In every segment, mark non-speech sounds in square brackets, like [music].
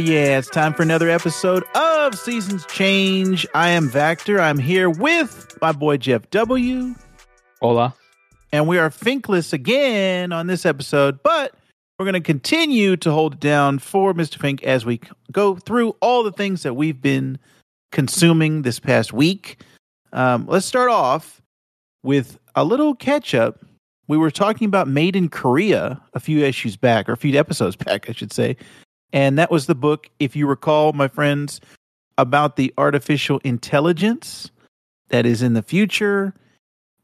Yeah, it's time for another episode of Seasons Change. I am Vactor. I'm here with my boy Jeff W. Hola. And we are Finkless again on this episode, but we're going to continue to hold it down for Mr. Fink as we go through all the things that we've been consuming this past week. Um, let's start off with a little catch up. We were talking about Made in Korea a few issues back, or a few episodes [laughs] back, I should say. And that was the book, if you recall, my friends, about the artificial intelligence that is in the future.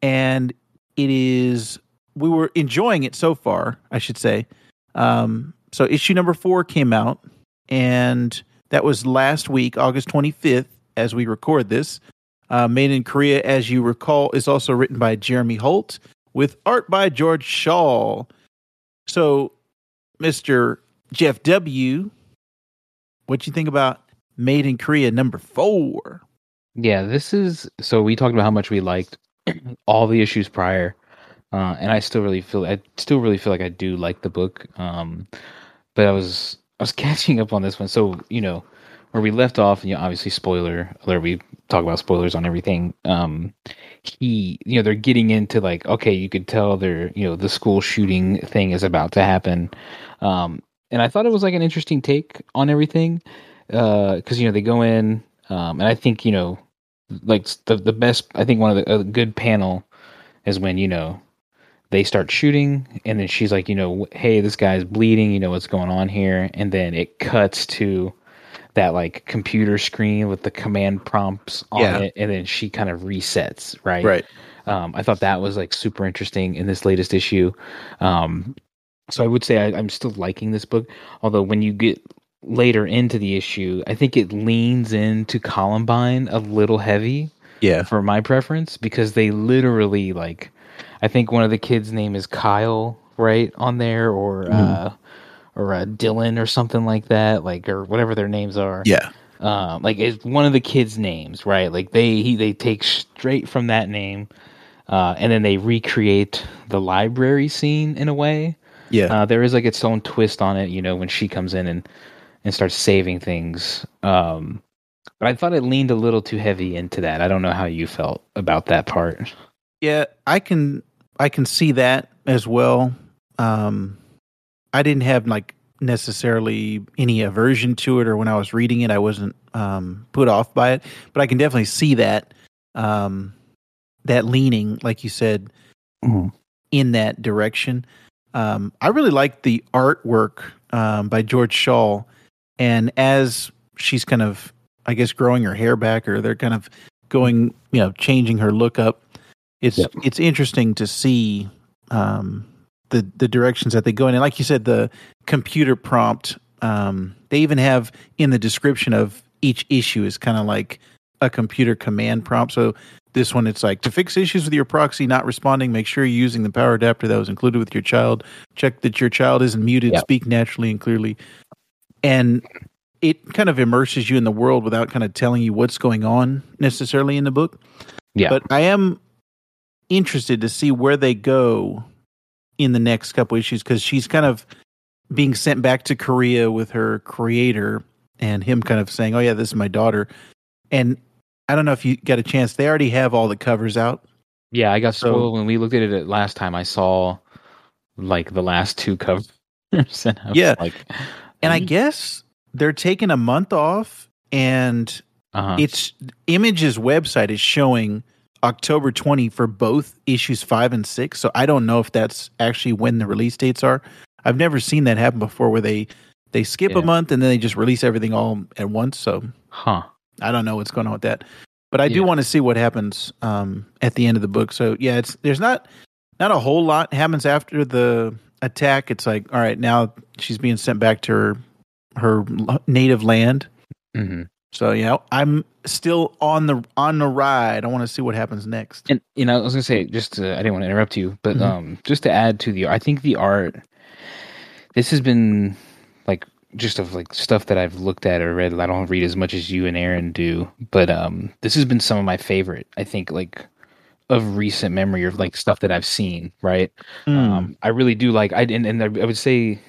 And it is, we were enjoying it so far, I should say. Um, so issue number four came out, and that was last week, August 25th, as we record this. Uh, Made in Korea, as you recall, is also written by Jeremy Holt with art by George Schall. So, Mr. Jeff W., what you think about Made in Korea number four? Yeah, this is so we talked about how much we liked [clears throat] all the issues prior. Uh, and I still really feel I still really feel like I do like the book. Um, but I was I was [laughs] catching up on this one. So, you know, where we left off, and you know, obviously spoiler alert, we talk about spoilers on everything. Um, he, you know, they're getting into like, okay, you could tell they're, you know, the school shooting thing is about to happen. Um, and I thought it was like an interesting take on everything. Uh, cause you know, they go in, um, and I think, you know, like the, the best, I think one of the, a good panel is when, you know, they start shooting and then she's like, you know, hey, this guy's bleeding, you know what's going on here. And then it cuts to, that like computer screen with the command prompts on Yeah. it, and then she kind of resets, right? Right. Um, I thought that was like super interesting in this latest issue. Um, so I would say I, I'm still liking this book, although when you get later into the issue, I think it leans into Columbine a little heavy Yeah. for my preference because they literally like, I think one of the kids' name is Kyle, right on there, or uh, or uh, Dylan or something like that, like or whatever their names are Yeah. um, like it's one of the kids' names, right? Like they he, they take straight from that name, uh, and then they recreate the library scene in a way. Yeah. Uh, there is like its own twist on it, you know, when she comes in and and starts saving things. Um, but I thought it leaned a little too heavy into that. I don't know how you felt about that part. Yeah, I can I can see that as well. Um I didn't have like necessarily any aversion to it or when I was reading it I wasn't um put off by it, but I can definitely see that um that leaning like you said in that direction. Um I really like the artwork um by George Schall and as she's kind of I guess growing her hair back or they're kind of going, you know, changing her look up it's Yep. it's interesting to see um, the the directions that they go in, and like you said, the computer prompt. Um, they even have in the description of each issue is kind of like a computer command prompt. So this one, it's like to fix issues with your proxy not responding. Make sure you're using the power adapter that was included with your child. Check that your child isn't muted. Yep. Speak naturally and clearly, and it kind of immerses you in the world without kind of telling you what's going on necessarily in the book Yeah, but I am interested to see where they go in the next couple issues because she's kind of being sent back to Korea with her creator and him kind of saying, "Oh yeah, this is my daughter." And I don't know if you got a chance. They already have all the covers out. yeah. I got So- spoiled when we looked at it last time. I saw like the last two covers, [laughs] and I Yeah. like, And I guess they're taking a month off and uh-huh. it's Image's website is showing October 20 for both issues 5 and 6. So I don't know if that's actually when the release dates are. I've never seen that happen before where they they skip Yeah. a month and then they just release everything all at once. So huh. I don't know what's going on with that. But I do Yeah. want to see what happens um, at the end of the book. So yeah, it's there's not not a whole lot happens after the attack. It's like all right, now she's being sent back to her her native land. hmm So you know, I'm still on the on the ride. I want to see what happens next. And you know, I was gonna say, just to, I didn't want to interrupt you, but Mhm. um, just to add to the, I think the art. This has been like just of like stuff that I've looked at or read. I don't read as much as you and Aaron do, but um, this has been some of my favorite. I think like of recent memory of like stuff that I've seen. Right. Mm. Um, I really do like. I and, and I would say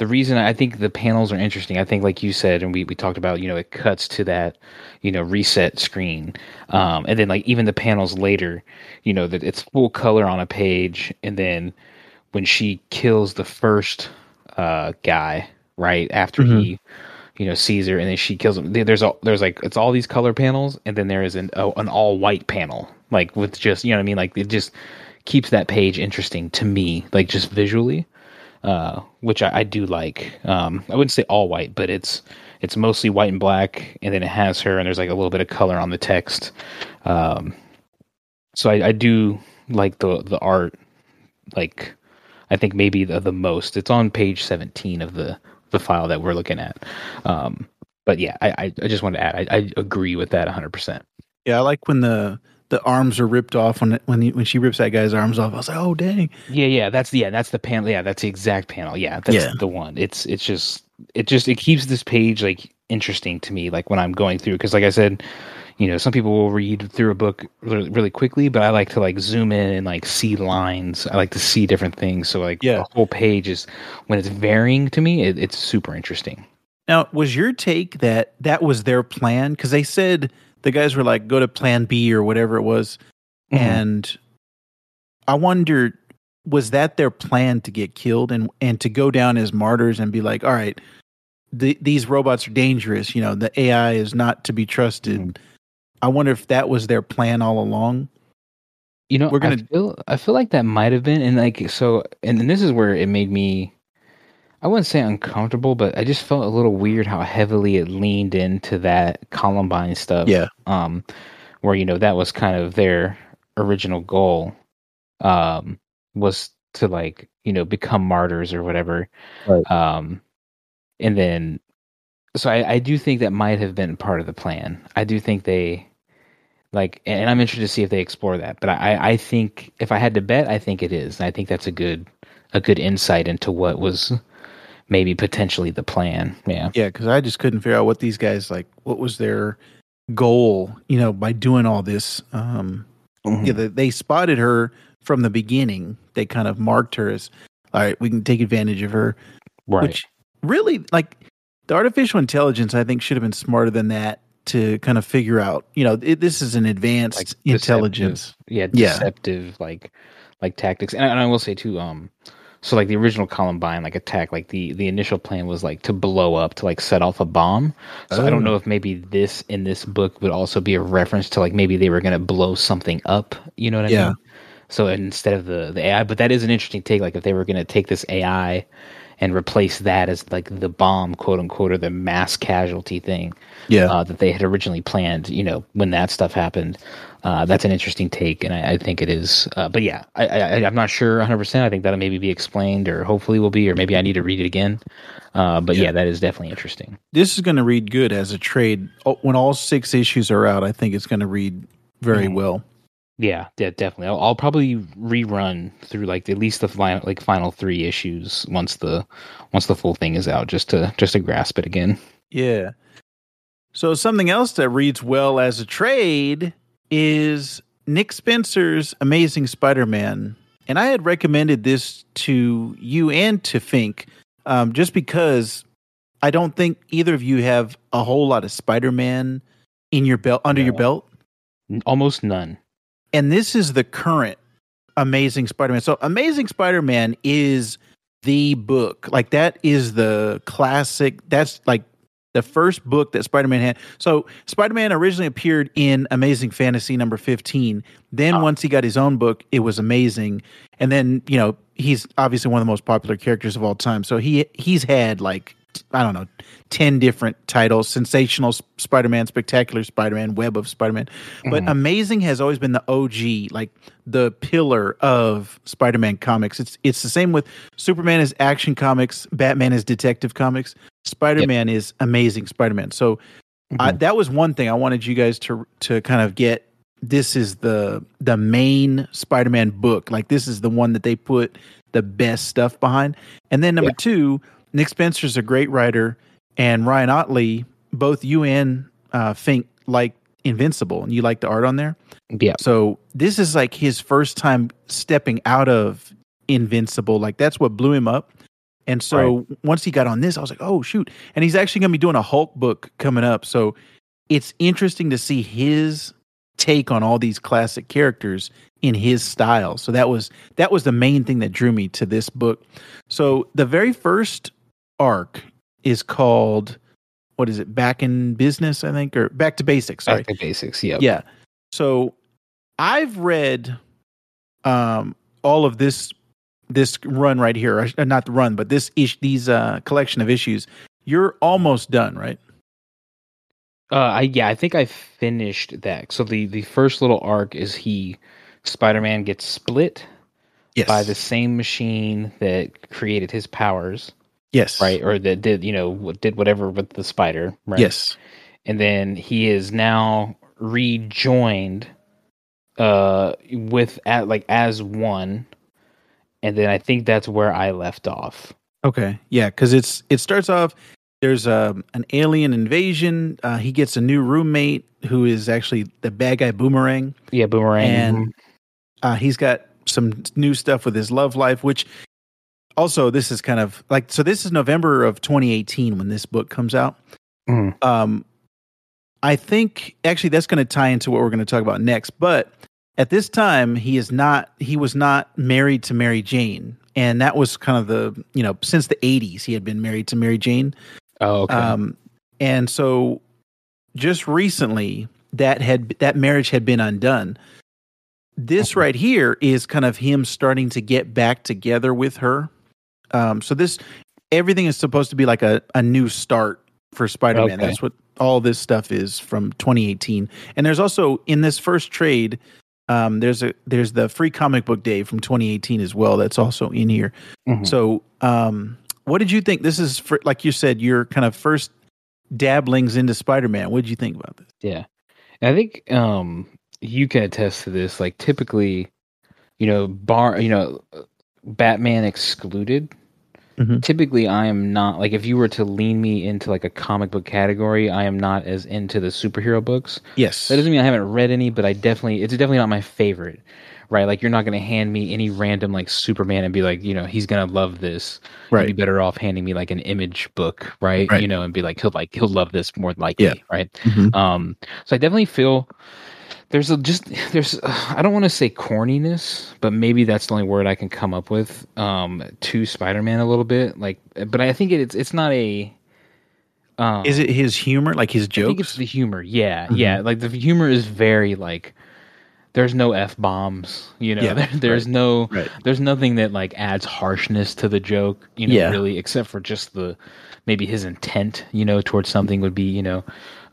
the reason I think the panels are interesting, I think like you said, and we, we talked about, you know, it cuts to that, you know, reset screen. Um, and then like even the panels later, you know, that it's full color on a page. And then when she kills the first uh, guy, right after mm-hmm. he, you know, sees her and then she kills him. There's all, there's like, it's all these color panels. And then there is an, oh, an all white panel, like with just, you know what I mean? Like it just keeps that page interesting to me, like just visually uh, which I, I, do like. Um, I wouldn't say all white, but it's it's mostly white and black, and then it has her, and there's like a little bit of color on the text. Um, so I, I do like the the art. Like, I think maybe the the most. It's on page 17 of the the file that we're looking at. Um, but yeah, I, I just want to add, I, I agree with that 100. percent Yeah, I like when the the arms are ripped off when when he, when she rips that guy's arms off. I was like, oh dang. Yeah, yeah, that's the yeah, that's the panel. Yeah, that's the exact panel. Yeah, that's yeah. the one. It's it's just it just it keeps this page like interesting to me. Like when I'm going through, because like I said, you know, some people will read through a book really, really, quickly, but I like to like zoom in and like see lines. I like to see different things. So like yeah. the whole page is when it's varying to me, it, it's super interesting. Now, was your take that that was their plan? Because they said the guys were like, go to plan B or whatever it was. Mm-hmm. And I wondered, was that their plan to get killed and, and to go down as martyrs and be like, all right, the, these robots are dangerous. You know, the AI is not to be trusted. Mm-hmm. I wonder if that was their plan all along. You know, we're gonna. I feel, I feel like that might have been, and like so, and, and this is where it made me I wouldn't say uncomfortable, but I just felt a little weird how heavily it leaned into that Columbine stuff. Yeah. Um, where you know that was kind of their original goal, um, was to like you know become martyrs or whatever. Right. Um, and then, so I, I do think that might have been part of the plan. I do think they like and i'm interested to see if they explore that but i i think if i had to bet i think it is i think that's a good a good insight into what was maybe potentially the plan. Yeah. Yeah, because I just couldn't figure out what these guys like. What was their goal? You know, by doing all this. Um, mm-hmm. Yeah, they, they spotted her from the beginning. They kind of marked her as, all right, we can take advantage of her. Right. Which really, like, the artificial intelligence, I think, should have been smarter than that to kind of figure out. You know, it, this is an advanced like intelligence. Yeah, deceptive, yeah. like like tactics. And, and I will say too, um, so like the original Columbine like attack, like the the initial plan was like to blow up to like set off a bomb. So oh. I don't know oh. if maybe this in this book would also be a reference to like maybe they were gonna blow something up. You know what I yeah. mean? So instead of the the AI, but that is an interesting take. Like if they were gonna take this AI and replace that as like the bomb, quote unquote, or the mass casualty thing. Yeah, uh, that they had originally planned. You know, when that stuff happened. Uh, that's an interesting take, and I, I think it is. Uh, but yeah, I, I, am not sure 100. percent I think that'll maybe be explained, or hopefully will be, or maybe I need to read it again. Uh, but yeah. yeah. that is definitely interesting. This is going to read good as a trade oh, when all six issues are out. I think it's going to read very mm. well. Yeah, yeah, definitely. I'll, I'll, probably rerun through like at least the final, like final three issues once the once the full thing is out, just to just to grasp it again. Yeah. So something else that reads well as a trade is Nick Spencer's Amazing Spider-Man, and I had recommended this to you and to Fink, um, just because I don't think either of you have a whole lot of Spider-Man in your belt under no. your belt. Almost none. And this is the current Amazing Spider-Man. So Amazing Spider-Man is the book. Like that is the classic. That's like the first book that Spider-Man had. So Spider-Man originally appeared in Amazing Fantasy number 15. Then oh. once he got his own book, it was amazing. And then, you know, he's obviously one of the most popular characters of all time. So he he's had like I don't know, 10 different titles Sensational Spider Man, Spectacular Spider Man, Web of Spider Man. But mm-hmm. Amazing has always been the OG, like the pillar of Spider Man comics. It's, it's the same with Superman is action comics, Batman is detective comics, Spider Man yep. is Amazing Spider Man. So mm-hmm. I, that was one thing I wanted you guys to to kind of get. This is the the main Spider Man book. Like this is the one that they put the best stuff behind. And then number yeah. two, Nick Spencer's a great writer, and Ryan Ottley, both you and uh, Fink like Invincible, and you like the art on there. Yeah. So this is like his first time stepping out of Invincible. Like that's what blew him up. And so once he got on this, I was like, oh shoot! And he's actually going to be doing a Hulk book coming up. So it's interesting to see his take on all these classic characters in his style. So that was that was the main thing that drew me to this book. So the very first arc is called what is it? Back in business, I think, or back to basics. Sorry, Back to basics. Yep. yeah. So I've read um all of this this run right here, not the run, but this ish these uh collection of issues. You're almost done, right? Uh, I yeah, I think I finished that. So the the first little arc is he Spider Man gets split Yes. by the same machine that created his powers, yes. right? Or that did you know did whatever with the spider, right? Yes. and then he is now rejoined uh with at like as one and then i think that's where i left off Okay. Yeah, because it's it starts off. There's um an alien invasion. Uh, he gets a new roommate who is actually the bad guy Boomerang. yeah boomerang And uh, he's got some new stuff with his love life, which also this is kind of like so. This is November of 2018 when this book comes out. Mhm. Um, I think actually that's going to tie into what we're going to talk about next. But at this time, he is not. He was not married to Mary Jane, and that was kind of the you know since the 80s he had been married to Mary Jane. Oh okay Um, and so just recently that had that marriage had been undone. This Okay. right here is kind of him starting to get back together with her. Um, so this everything is supposed to be like a, a new start for Spider-Man. Okay. That's what all this stuff is from 2018. And there's also in this first trade, um, there's a there's the free comic book day from 2018 as well. That's also in here. Mhm. So, um, what did you think? This is for, like you said, your kind of first dabblings into Spider-Man. What did you think about this? Yeah. I think um you can attest to this. Like typically, you know, bar you know, Batman excluded. Mhm. Typically I am not like if you were to lean me into like a comic book category, I am not as into the superhero books. Yes, That doesn't mean I haven't read any, but I definitely it's definitely not my favorite. Right? Like you're not gonna hand me any random like Superman and be like, you know, he's gonna love this. You'd right. be better off handing me like an image book, right? Right. You know, and be like, he'll like he'll love this more than likely, Yeah. right? Mhm. Um, so I definitely feel there's a just there's [sighs] I don't want to say corniness, but maybe that's the only word I can come up with um to Spider-Man a little bit. Like, but I think it's it's not a. Um, Is it his humor, like his I think it's jokes? the humor. Yeah, Mhm. yeah. Like the humor is very like. There's no f bombs, you know. Yeah, [laughs] there, there's right. no, Right. there's nothing that like adds harshness to the joke, you know. Yeah. Really, except for just the maybe his intent, you know, towards something would be, you know,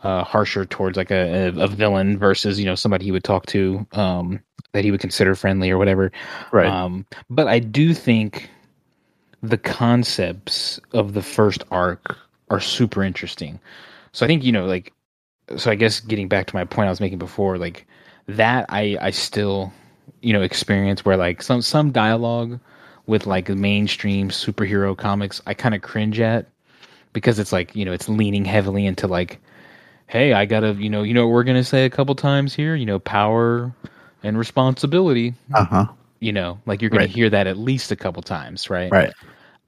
uh, harsher towards like a, a, a villain versus you know somebody he would talk to um, that he would consider friendly or whatever. Right. Um, but I do think the concepts of the first arc are super interesting. So I think you know, like, so I guess getting back to my point I was making before, like that I I still you know experience where like some some dialogue with like mainstream superhero comics I kind of cringe at because it's like you know it's leaning heavily into like hey I gotta you know you know what we're gonna say a couple times here you know power and responsibility uh huh. you know like you're gonna Right. hear that at least a couple times right Right.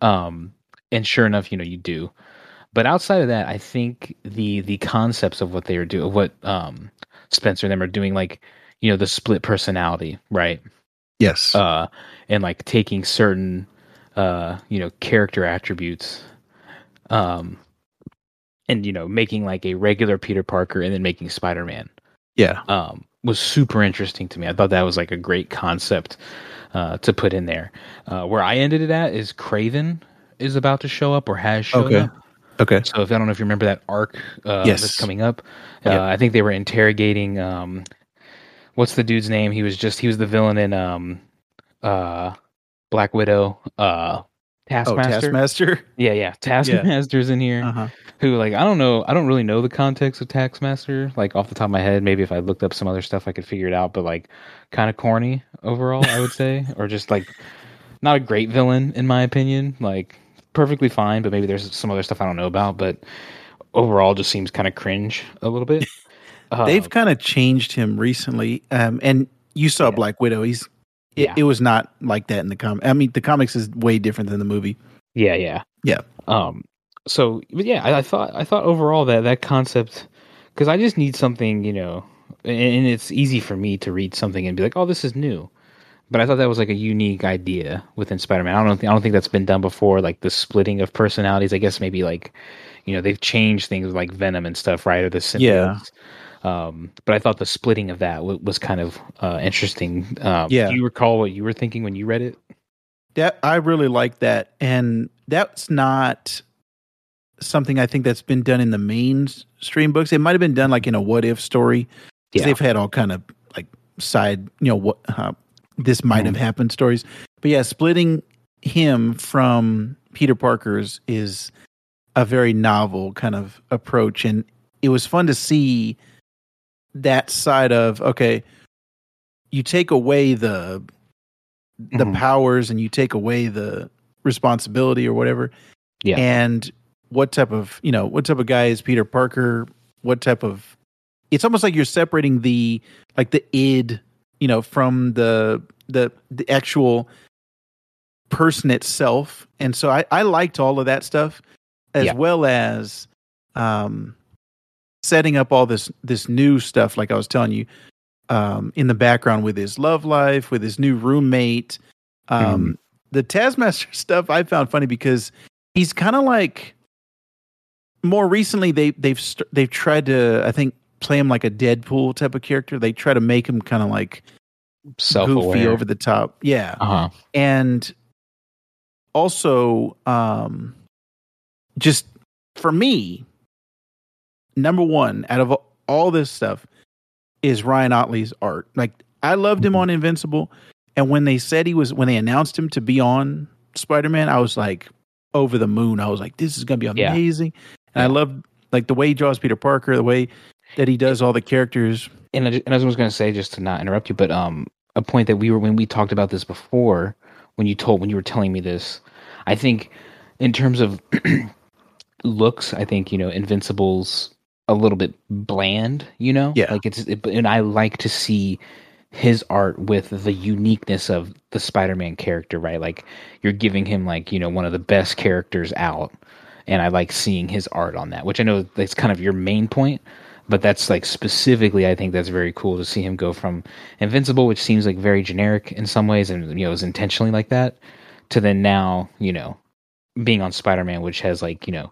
um and sure enough you know you do but outside of that i think the the concepts of what they are doing what um spencer and them are doing like you know the split personality right Yes. uh and like taking certain uh you know character attributes um and you know making like a regular peter parker and then making spider-man yeah. um, was super interesting to me. I thought that was like a great concept uh, to put in there. Uh, where I ended it at is Kraven is about to show up or has shown Okay. up. Okay. So if I don't know if you remember that arc uh, Yes. that's coming up, uh, Yeah. I think they were interrogating. Um, what's the dude's name? He was just he was the villain in um, uh, Black Widow. Uh, Oh, Taskmaster. Taskmaster. [laughs] Yeah, yeah. Taskmaster's in here Uh huh. who like I don't know I don't really know the context of Taskmaster. like off the top of my head maybe if I looked up some other stuff I could figure it out but like kind of corny overall I would say or just like not a great villain in my opinion like perfectly fine but maybe there's some other stuff I don't know about but overall just seems kind of cringe a little bit Uh, [laughs] They've kind of changed him recently. Um, and you saw Yeah. Black Widow. He's. It, Yeah. it was not like that in the comic. I mean, the comics is way different than the movie. Yeah, yeah, Yeah. Um. So, but yeah, I, I thought I thought overall that that concept because I just need something, you know, and, and it's easy for me to read something and be like, oh, this is new. But I thought that was like a unique idea within Spider-Man. I don't, think, I don't think that's been done before. Like the splitting of personalities. I guess maybe like, you know, they've changed things like Venom and stuff, right? Or the symbiotes. Um, but I thought the splitting of that w- was kind of uh, interesting. Um, Yeah. Do you recall what you were thinking when you read it? That I really like that, and that's not something I think that's been done in the mainstream books. It might have been done like in a what if story. Yeah. they've had all kind of like side, you know, what uh, this might have happened stories. But yeah, splitting him from Peter Parker's is a very novel kind of approach, and it was fun to see that side of okay, you take away the the Mhm. powers and you take away the responsibility or whatever. Yeah. And what type of, you know, what type of guy is Peter Parker? What type of it's almost like you're separating the like the id, you know, from the the the actual person itself. And so I, I liked all of that stuff as Yeah. well as um setting up all this this new stuff like I was telling you um in the background with his love life, with his new roommate. Um the Taskmaster [laughs] stuff I found funny because he's kind of like more recently they they've st- they've tried to I think play him like a Deadpool type of character. They try to make him kind of like goofy Self-aware. over the top. Yeah. Uh huh. And also um just for me number 1 out of all this stuff is Ryan Ottley's art. Like I loved him Mhm. on Invincible and when they said he was when they announced him to be on Spider-Man, I was like over the moon. I was like this is going to be Yeah. amazing. And I Yeah. love like the way he draws Peter Parker, the way that he does all the characters. and I, and I was going to say just to not interrupt you, but um, a point that we were when we talked about this before, when you told when you were telling me this, I think in terms of [clears throat] looks, I think you know Invincible's a little bit bland, you know, Yeah. like it's it, and I like to see his art with the uniqueness of the Spider-Man character, right? Like you're giving him like you know one of the best characters out, and I like seeing his art on that, which I know that's kind of your main point but that's like specifically i think that's very cool to see him go from invincible which seems like very generic in some ways and you know is intentionally like that to then now you know being on spider-man which has like you know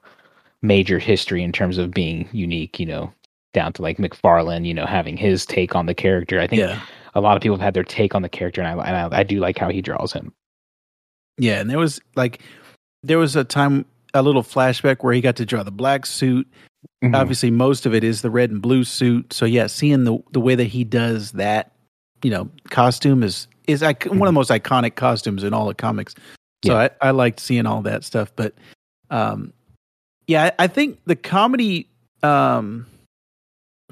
major history in terms of being unique you know down to like mcfarlane you know having his take on the character i think Yeah. a lot of people have had their take on the character and i, and I, I do like how he draws him Yeah, and there was like there was a time a little flashback where he got to draw the black suit. Mhm. Obviously, most of it is the red and blue suit. So yeah, seeing the the way that he does that, you know, costume is is like one of the most iconic costumes in all of comics. So I, I liked seeing all that stuff. But um, yeah, I, I think the comedy um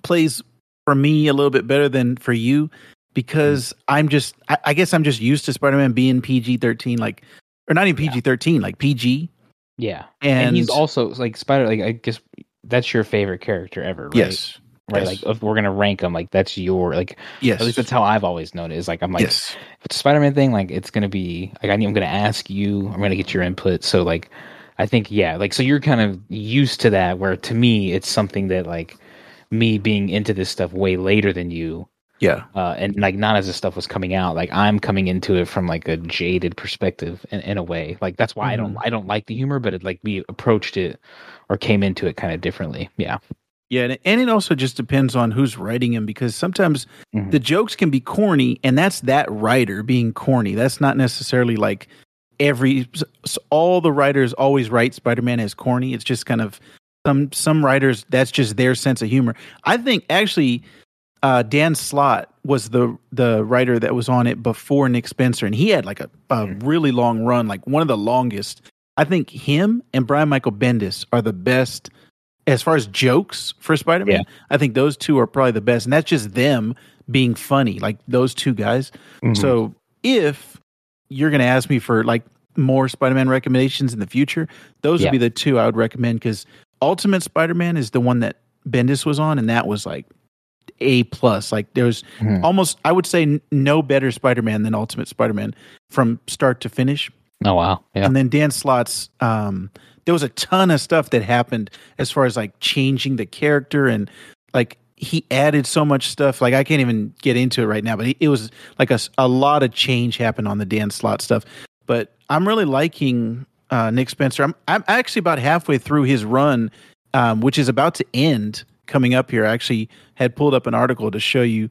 plays for me a little bit better than for you because I'm just I, I guess I'm just used to Spider Man being PG thirteen, like or not even PG thirteen, like PG. yeah And, and, he's also like spider like i guess that's your favorite character ever right yes, right yes. like if we're gonna rank them like that's your like yes, At least that's how I've always known it. Is like I'm like yes, if it's a Spider-Man thing, like it's gonna be like I'm gonna ask you, I'm gonna get your input. So like I think yeah, like so you're kind of used to that. Where to me, it's something that like me being into this stuff way later than you, yeah, uh, and like not as this stuff was coming out. Like I'm coming into it from like a jaded perspective in, in a way. Like that's why I don't I don't like the humor, but it like we approached it or came into it kind of differently. Yeah. yeah, and, and it also just depends on who's writing him because sometimes Mhm. the jokes can be corny, and that's that writer being corny. That's not necessarily like every all the writers always write Spider-Man as corny. It's just kind of some some writers that's just their sense of humor. I think actually uh, Dan Slott was the the writer that was on it before Nick Spencer, and he had like a, a Mm. really long run, like one of the longest. I think him and Brian Michael Bendis are the best as far as jokes for Spider-Man. I think those two are probably the best, and that's just them being funny, like those two guys. Mhm. So if you're going to ask me for like more Spider-Man recommendations in the future, those Yeah. would be the two I would recommend because Ultimate Spider-Man is the one that Bendis was on, and that was like a plus. Like there's Mhm. almost, I would say, n- no better Spider-Man than Ultimate Spider-Man from start to finish. Oh wow. Yeah. And then Dan Slott's um there was a ton of stuff that happened as far as like changing the character and like he added so much stuff like I can't even get into it right now but he, it was like a, a lot of change happened on the Dan Slott stuff but I'm really liking uh, Nick Spencer I'm I'm actually about halfway through his run um, which is about to end coming up here I actually had pulled up an article to show you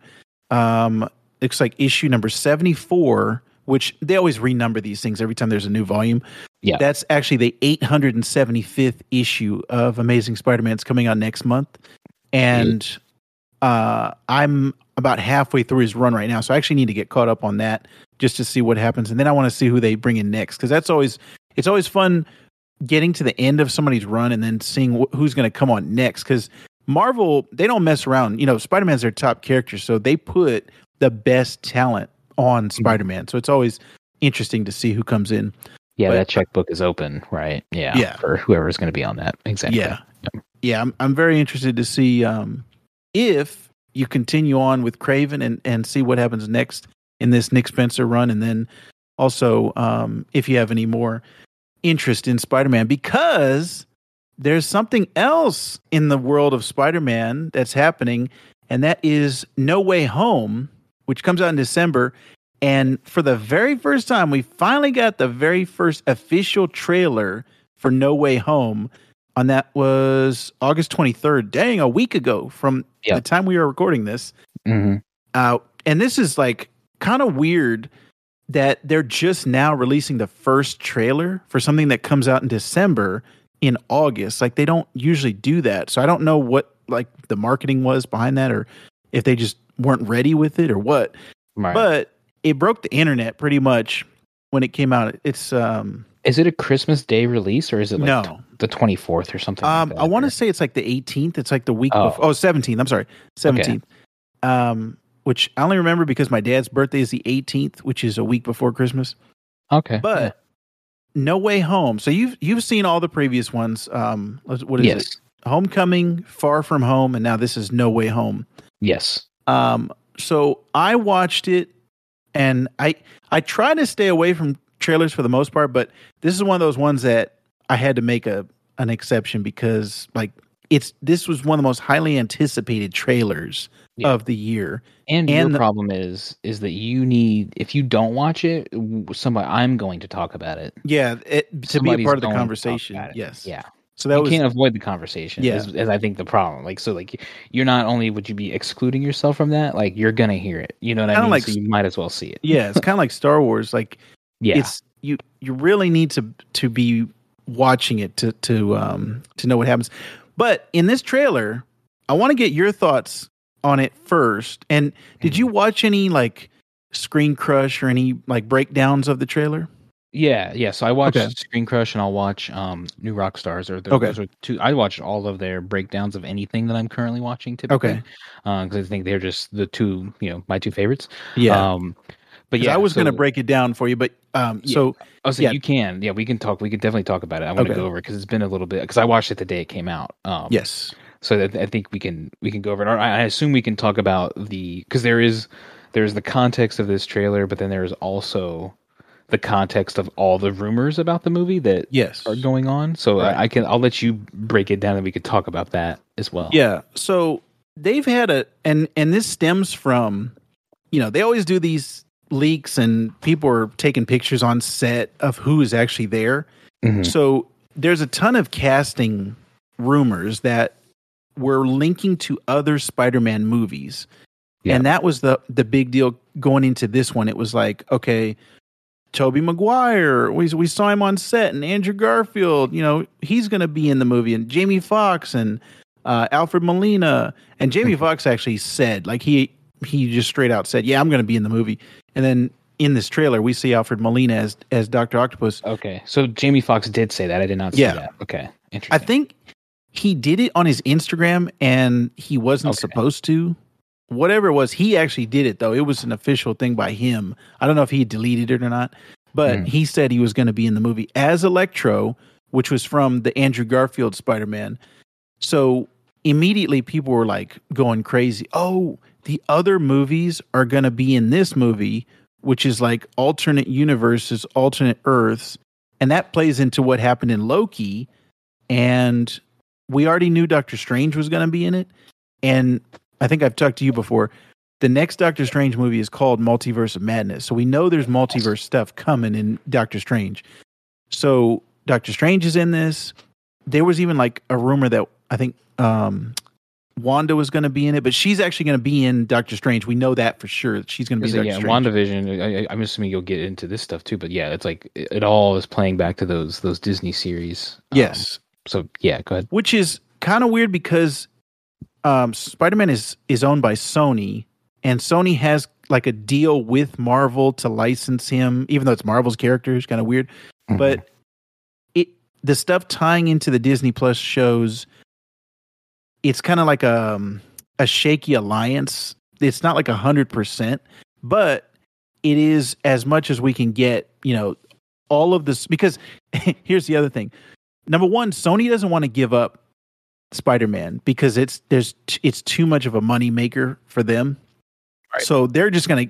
um looks like issue number 74 which they always renumber these things every time there's a new volume. Yeah. That's actually the 875th issue of Amazing Spider-Man. It's coming out next month. And uh, I'm about halfway through his run right now. So I actually need to get caught up on that just to see what happens. And then I want to see who they bring in next. Cause that's always, it's always fun getting to the end of somebody's run and then seeing wh- who's going to come on next. Cause Marvel, they don't mess around. You know, Spider-Man's their top character. So they put the best talent on Mm-hmm. Spider-Man. So it's always interesting to see who comes in. Yeah, But- that checkbook is open, right? Yeah. Yeah. For whoever's going to be on that. Exactly. Yeah. Yeah, I'm I'm very interested to see um if you continue on with Kraven and and see what happens next in this Nick Spencer run and then also um if you have any more interest in Spider-Man because there's something else in the world of Spider-Man that's happening and that is No Way Home which comes out in December and for the very first time we finally got the very first official trailer for No Way Home on that was August 23rd. Dang, a week ago from the time we were recording this. hmm Uh, and this is like kind of weird that they're just now releasing the first trailer for something that comes out in December in August. Like they don't usually do that. So I don't know what like the marketing was behind that or if they just weren't ready with it or what. Right. But it broke the internet pretty much when it came out. It's um is it a Christmas Day release or is it like no. t- the 24th or something? Um, like I want to say it's like the 18th. It's like the week Oh. before. Oh, 17th. I'm sorry, 17th. Um, which I only remember because my dad's birthday is the 18th, which is a week before Christmas. Okay. But No Way Home. So you've you've seen all the previous ones. Um, what is yes. it? Homecoming, Far From Home, and now this is No Way Home. Yes. Um, so I watched it, and I I try to stay away from trailers for the most part, but this is one of those ones that I had to make a an exception because like it's this was one of the most highly anticipated trailers Yeah. of the year. And, And your the- problem is is that you need if you don't watch it, somebody I'm going to talk about it. Yeah, it, to be a part of the going to talk conversation. Yes. Yeah. So that you was can't avoid the conversation. Yeah. Is, is I think the problem. Like so, like you're not only would you be excluding yourself from that, like you're gonna hear it. You know what I Kinda mean? like so you might as well see it. yeah, it's kind of like Star Wars. Like Yeah. it's you you really need to to be watching it to to um to know what happens. But in this trailer, I want to get your thoughts on it first. And did you watch any like screen crush or any like breakdowns of the trailer? Yeah, yeah. So I watch Okay. Screen Crush and I'll watch um New Rock Stars or the, Okay. those are two. I watched all of their breakdowns of anything that I'm currently watching typically. Okay. because I think they're just the two, you know, my two favorites. Yeah. Um, but yeah, I was going to break it down for you, but um Yeah. so Oh, so yeah. you can, yeah, we can talk. We can definitely talk about it. I want to Okay. go over because it's been a little bit because I watched it the day it came out. Um, yes. So that, I think we can we can go over it. I I assume we can talk about the because there is there's the context of this trailer, but then there is also the context of all the rumors about the movie that Yes. are going on. So Right. I, I can I'll let you break it down and we could talk about that as well. Yeah. So they've had a and and this stems from you know, they always do these leaks and people are taking pictures on set of who is actually there. Mhm. So there's a ton of casting rumors that were linking to other Spider-Man movies. Yeah. And that was the the big deal going into this one. It was like, okay, Tobey Maguire, we we saw him on set, and Andrew Garfield, you know, he's going to be in the movie, and Jamie Foxx and uh, Alfred Molina, and Jamie [laughs] Foxx actually said, like he he just straight out said, yeah, I'm going to be in the movie, and then in this trailer we see Alfred Molina as as Doctor Octopus. Okay. So Jamie Foxx did say that. I did not see Yeah. that. Okay. Interesting. I think he did it on his Instagram, and he wasn't Okay. supposed to. Whatever it was, he actually did it though. It was an official thing by him. I don't know if he deleted it or not, but Mm. he said he was going to be in the movie as Electro, which was from the Andrew Garfield Spider Man. So immediately people were like going crazy. Oh, the other movies are going to be in this movie which is like alternate universes, alternate Earths, and that plays into what happened in Loki. And we already knew Doctor Strange was going to be in it, and I think I've talked to you before. The next Doctor Strange movie is called Multiverse of Madness, so we know there's multiverse stuff coming in Doctor Strange. So Doctor Strange is in this. There was even like a rumor that I think um, Wanda was going to be in it, but she's actually going to be in Doctor Strange. We know that for sure. She's going to be Doctor yeah, Strange. WandaVision. I, I'm assuming you'll get into this stuff too, but yeah, it's like it, it all is playing back to those those Disney series. Um, Yes, so yeah, go ahead. which is kind of weird because um, Spider-Man is is owned by Sony, and Sony has like a deal with Marvel to license him, even though it's Marvel's character. It's kind of weird, Mm-hmm. but it the stuff tying into the Disney Plus shows, it's kind of like a um, a shaky alliance. It's not like a hundred percent, but it is as much as we can get. You know, all of this because [laughs] here's the other thing. Number one, Sony doesn't want to give up Spider-Man because it's there's it's too much of a money maker for them. Right. So they're just gonna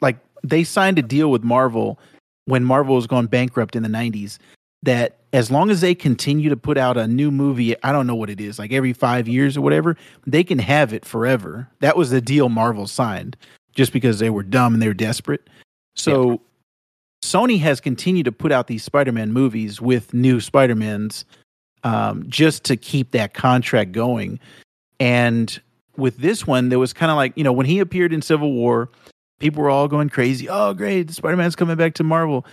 like they signed a deal with Marvel when Marvel was going bankrupt in the '90s that as long as they continue to put out a new movie, I don't know what it is, like every five years or whatever, they can have it forever. That was the deal Marvel signed, just because they were dumb and they were desperate. So Sony has continued to put out these Spider-Man movies with new Spider-Mans um, just to keep that contract going. And with this one, there was kind of like, you know, when he appeared in Civil War, people were all going crazy. Oh, great, Spider-Man's coming back to Marvel.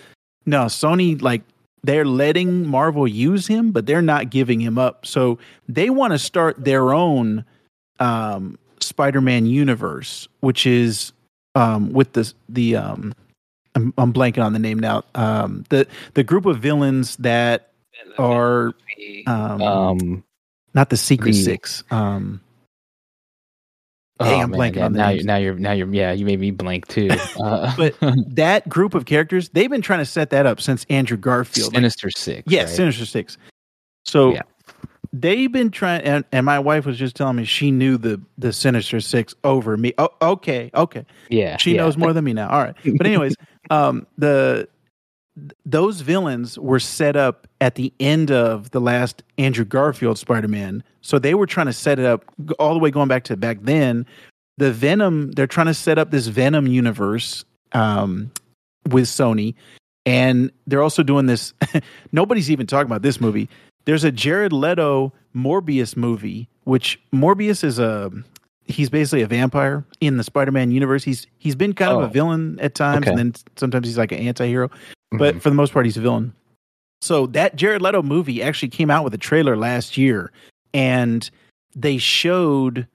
No, Sony like they're letting Marvel use him, but they're not giving him up. So they want to start their own um, Spider-Man universe, which is um, with the the um, I'm, I'm blanking on the name now. Um, the the group of villains that are um, um, not the Secret the- Six. Um, oh, I'm man, blanking yeah, on the now. names. You're, now you're now you're yeah. You made me blank too. [laughs] Uh, But [laughs] that group of characters, they've been trying to set that up since Andrew Garfield. Sinister Six. Yes, right? Sinister Six. So Yeah. they've been trying, and, and my wife was just telling me she knew the the Sinister Six over me. Oh, okay, okay. yeah. She yeah. knows more than me now. All right, but anyways, [laughs] um, the those villains were set up at the end of the last Andrew Garfield Spider Man, so they were trying to set it up all the way going back to back then. The Venom, they're trying to set up this Venom universe um, with Sony, and they're also doing this. [laughs] nobody's even talking about this movie. There's a Jared Leto Morbius movie, which Morbius is a he's basically a vampire in the Spider-Man universe. He's he's been kind of Oh. a villain at times, Okay. and then sometimes he's like an anti-hero. But Mhm. for the most part, he's a villain. So that Jared Leto movie actually came out with a trailer last year, and they showed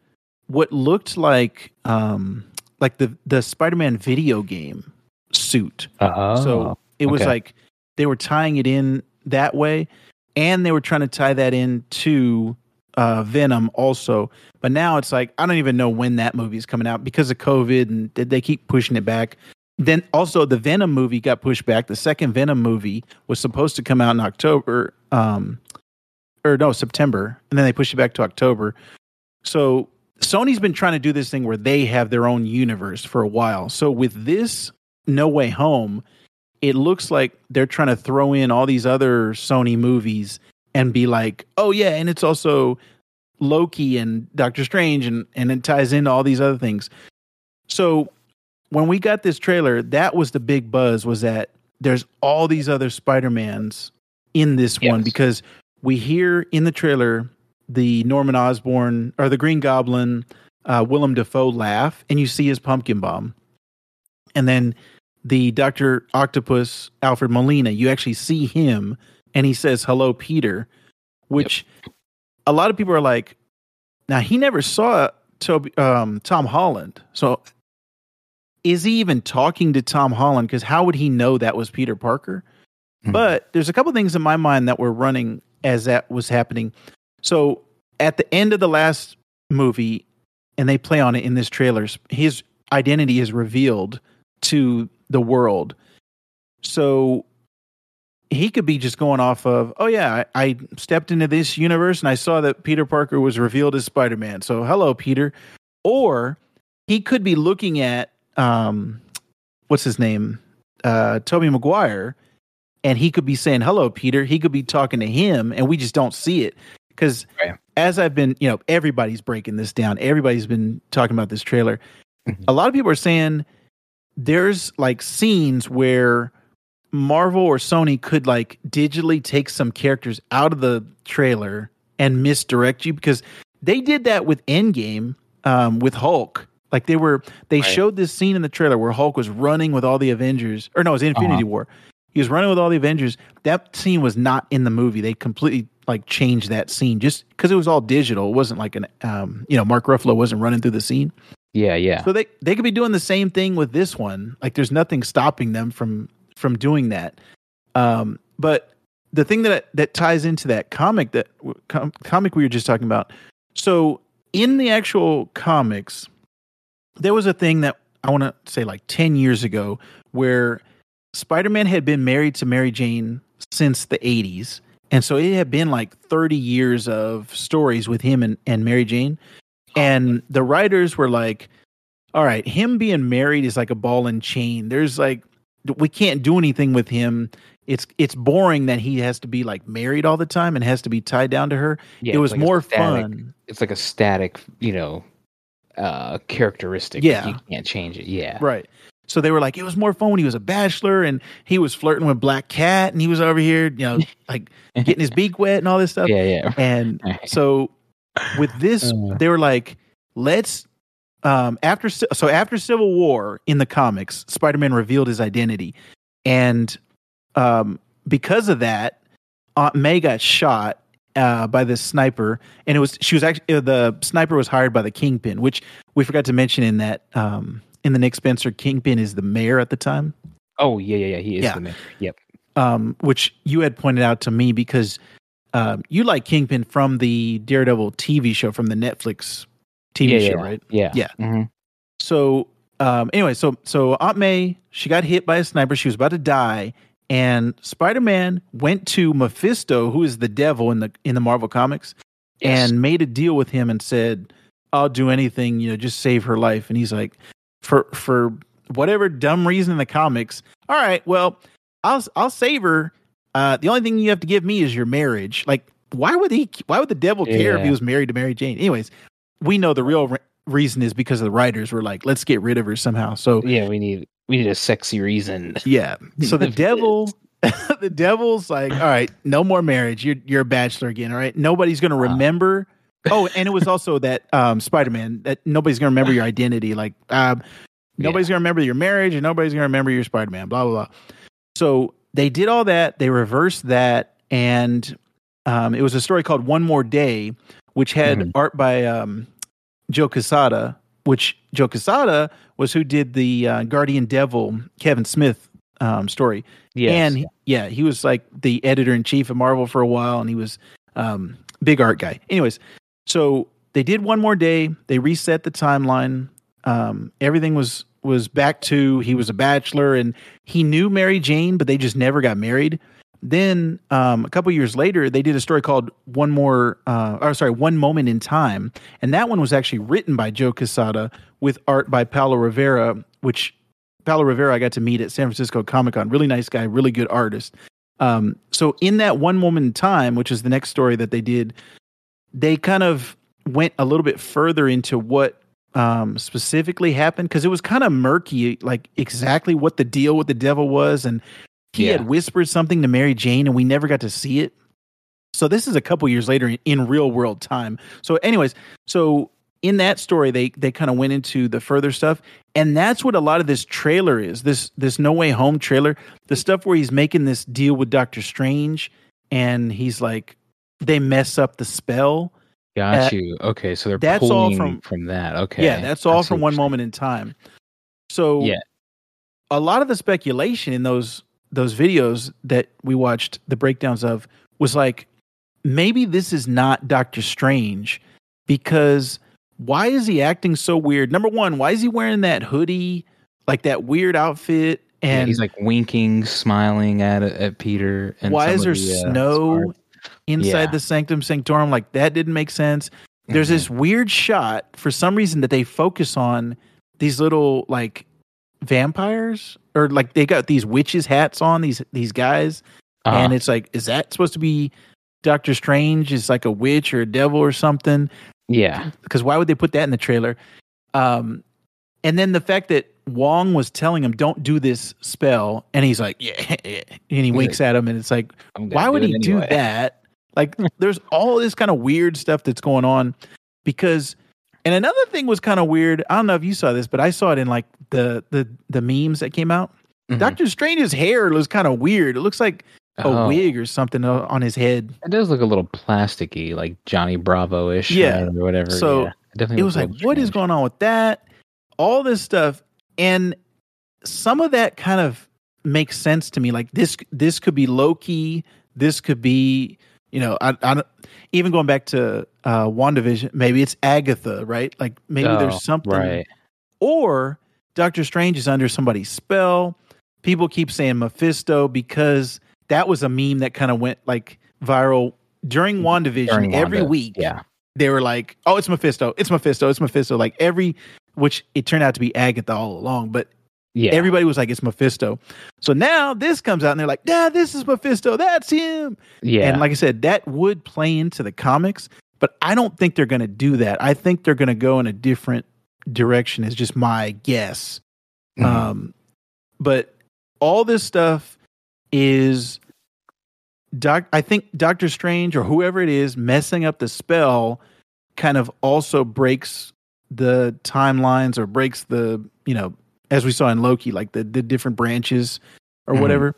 what looked like um like the the Spider-Man video game suit. oh, So it was okay. like they were tying it in that way, and they were trying to tie that into uh, Venom also. But now it's like I don't even know when that movie is coming out because of COVID, and they- keep pushing it back. Then also the Venom movie got pushed back. The second Venom movie was supposed to come out in October, um, or no September, and then they pushed it back to October. So Sony's been trying to do this thing where they have their own universe for a while. So with this No Way Home, it looks like they're trying to throw in all these other Sony movies and be like, oh yeah, and it's also Loki and Doctor Strange and and it ties into all these other things. So when we got this trailer, that was the big buzz was that there's all these other Spider-Mans in this one because we hear in the trailer the Norman Osborn or the Green Goblin, uh, Willem Dafoe laugh, and you see his pumpkin bomb. And then the Dr. Octopus, Alfred Molina, you actually see him and he says, Hello, Peter, which a lot of people are like, now he never saw Tobey, um, Tom Holland. So is he even talking to Tom Holland? Because how would he know that was Peter Parker? Mhm. But there's a couple things in my mind that were running as that was happening. So at the end of the last movie, and they play on it in this trailer, his identity is revealed to the world. So he could be just going off of, oh yeah, I, I stepped into this universe and I saw that Peter Parker was revealed as Spider Man. So hello, Peter. Or he could be looking at um, what's his name, uh, Tobey Maguire, and he could be saying hello, Peter. He could be talking to him, and we just don't see it because Right. as I've been, you know, everybody's breaking this down. Everybody's been talking about this trailer. Mhm. A lot of people are saying there's like scenes where Marvel or Sony could like digitally take some characters out of the trailer and misdirect you because they did that with Endgame um, with Hulk. Like they were, they Right. showed this scene in the trailer where Hulk was running with all the Avengers, or no, it was Infinity Uh-huh. War. He was running with all the Avengers. That scene was not in the movie. They completely like changed that scene just because it was all digital. It wasn't like an, um, you know, Mark Ruffalo wasn't running through the scene. Yeah, yeah. So they they could be doing the same thing with this one. Like there's nothing stopping them from from doing that. Um, but the thing that that ties into that comic that com- comic we were just talking about. So in the actual comics, there was a thing that I want to say like 10 years ago where Spider-Man had been married to Mary Jane since the 80s. And so it had been like 30 years of stories with him and, and Mary Jane. And the writers were like, all right, him being married is like a ball and chain. There's like we can't do anything with him. It's it's boring that he has to be like married all the time and has to be tied down to her. yeah it was like more static- fun. It's like a static, you know, uh characteristic. Yeah. You can't change it. Yeah. Right. So they were like, it was more fun when he was a bachelor and he was flirting with Black Cat and he was over here, you know, [laughs] like getting his beak wet and all this stuff. Yeah, yeah. And [laughs] so with this, Uh. they were like, let's um after so after Civil War in the comics, Spider-Man revealed his identity. And um because of that, Aunt May got shot uh, by this sniper, and it was she was actually the sniper was hired by the Kingpin, which we forgot to mention in that um, in the Nick Spencer Kingpin is the mayor at the time, Oh, yeah, yeah, yeah. He is Yeah. the man. Yep. um, which you had pointed out to me because um, you like Kingpin from the Daredevil TV show from the Netflix TV yeah, show, yeah. right? Yeah. Yeah. Mhm. So um, anyway, so so Aunt May she got hit by a sniper. She was about to die, and Spider Man went to Mephisto, who is the devil in the in the Marvel comics, Yes. and made a deal with him and said, "I'll do anything, you know, just save her life." And he's like, for for whatever dumb reason in the comics, all right, well, I'll I'll save her. Uh, the only thing you have to give me is your marriage. Like, why would he? Why would the devil care if he was married to Mary Jane? Anyways, we know the real re- reason is because the writers were like, let's get rid of her somehow. So yeah, we need we need a sexy reason. yeah. So the [laughs] devil, [laughs] the devil's like, all right, no more marriage. You're you're a bachelor again. All right, nobody's gonna remember. [laughs] Oh, and it was also that um, Spider Man that nobody's gonna remember your identity. Like, um, nobody's gonna remember your marriage, and nobody's gonna remember your Spider Man. Blah blah blah. So they did all that. They reversed that, and um, it was a story called One More Day, which had Mhm. art by um, Joe Quesada, which Joe Quesada was who did the uh, Guardian Devil Kevin Smith um, story. Yes. And yeah, he was like the editor in chief of Marvel for a while, and he was um, big art guy. Anyways, so they did one more day. They reset the timeline. Um, everything was was back to he was a bachelor and he knew Mary Jane, but they just never got married. Then um, a couple years later, they did a story called "One More," uh, or sorry, "One Moment in Time," and that one was actually written by Joe Quesada with art by Paolo Rivera, which Paolo Rivera I got to meet at San Francisco Comic Con. Really nice guy, really good artist. Um, so in that one moment in time, which is the next story that they did, they kind of went a little bit further into what um, specifically happened because it was kind of murky, like exactly what the deal with the devil was, and he Yeah. had whispered something to Mary Jane, and we never got to see it. So this is a couple years later in, in real world time. So, anyways, so in that story, they they kind of went into the further stuff, and that's what a lot of this trailer is. This this No Way Home trailer, the stuff where he's making this deal with Doctor Strange, and he's like, they mess up the spell. Got uh, you. Okay, so they're that's all pulling from- from that. Okay. Yeah, that's all see from one moment in time. So Yeah. a lot of the speculation in those those videos that we watched the breakdowns of was like maybe this is not Doctor Strange because why is he acting so weird? Number one, why is he wearing that hoodie, like that weird outfit? Yeah, And he's like winking, smiling at at Peter. And why is there the, uh, snow inside Yeah. the sanctum sanctorum? Like that didn't make sense. There's Mhm. this weird shot for some reason that they focus on these little like vampires or like they got these witches hats on these these guys Uh, and it's like is that supposed to be Doctor Strange? Is like a witch or a devil or something? Yeah, because why would they put that in the trailer? Um and then the fact that Wong was telling him don't do this spell and he's like yeah [laughs] and he winks at him and it's like why would he do that? [laughs] Like, there's all this kind of weird stuff that's going on because, and another thing was kind of weird. I don't know if you saw this, but I saw it in like the the the memes that came out. Mhm. Doctor Strange's hair looks kind of weird. It looks like a Oh, wig or something on his head. It does look a little plasticky, like Johnny Bravo ish, Yeah. or whatever. So, yeah. It definitely It was like, little what is going on with that? All this stuff, and some of that kind of makes sense to me. Like this, this could be Loki. This could be, you know, I, I don't, even going back to uh, Wandavision. Maybe it's Agatha, right? Like maybe Oh, there's something, right? or Doctor Strange is under somebody's spell. People keep saying Mephisto because that was a meme that kind of went like viral during WandaVision. During every week, Yeah, they were like, "Oh, it's Mephisto! It's Mephisto! It's Mephisto!" Like every, which it turned out to be Agatha all along, but yeah. everybody was like, "It's Mephisto." So now this comes out, and they're like, "Yeah, this is Mephisto. That's him." yeah. And like I said, that would play into the comics, but I don't think they're going to do that. I think they're going to go in a different direction. Is just my guess. Mhm. Um, but all this stuff is doc. I think Doctor Strange or whoever it is messing up the spell kind of also breaks the timelines or breaks the you know as we saw in Loki like the the different branches or Mhm. whatever,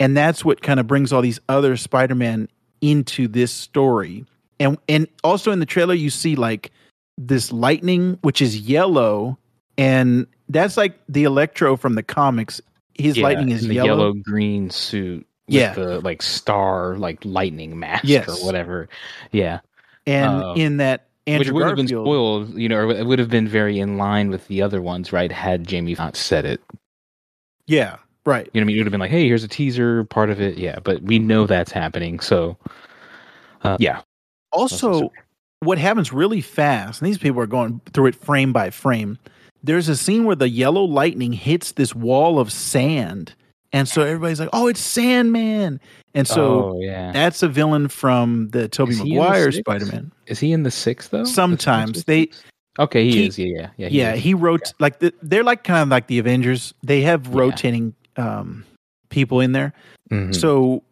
and that's what kind of brings all these other Spider-Man into this story. And and also in the trailer you see like this lightning which is yellow and that's like the electro from the comics his Yeah, lightning is the yellow. yellow green suit. With Yeah. the like star like lightning mask Yes. or whatever. Yeah, and uh, in that which Andrew would have been spoiled. You know, or it would have been very in line with the other ones, right? Had Jamie not said it. yeah right You know, what I mean, it would have been like, "Hey, here's a teaser, part of it." Yeah, but we know that's happening. So, uh, yeah, also what happens really fast and these people are going through it frame by frame there's a scene where the yellow lightning hits this wall of sand and so everybody's like oh it's sandman and so oh yeah, that's a villain from the he maguire spider-man is he in the sixth though? Sometimes. Sinister They- Okay, he, he- is. Yeah, yeah, yeah. yeah he wrote like the, they're like kind of like the avengers they have Yeah. rotating um people in there Mhm. So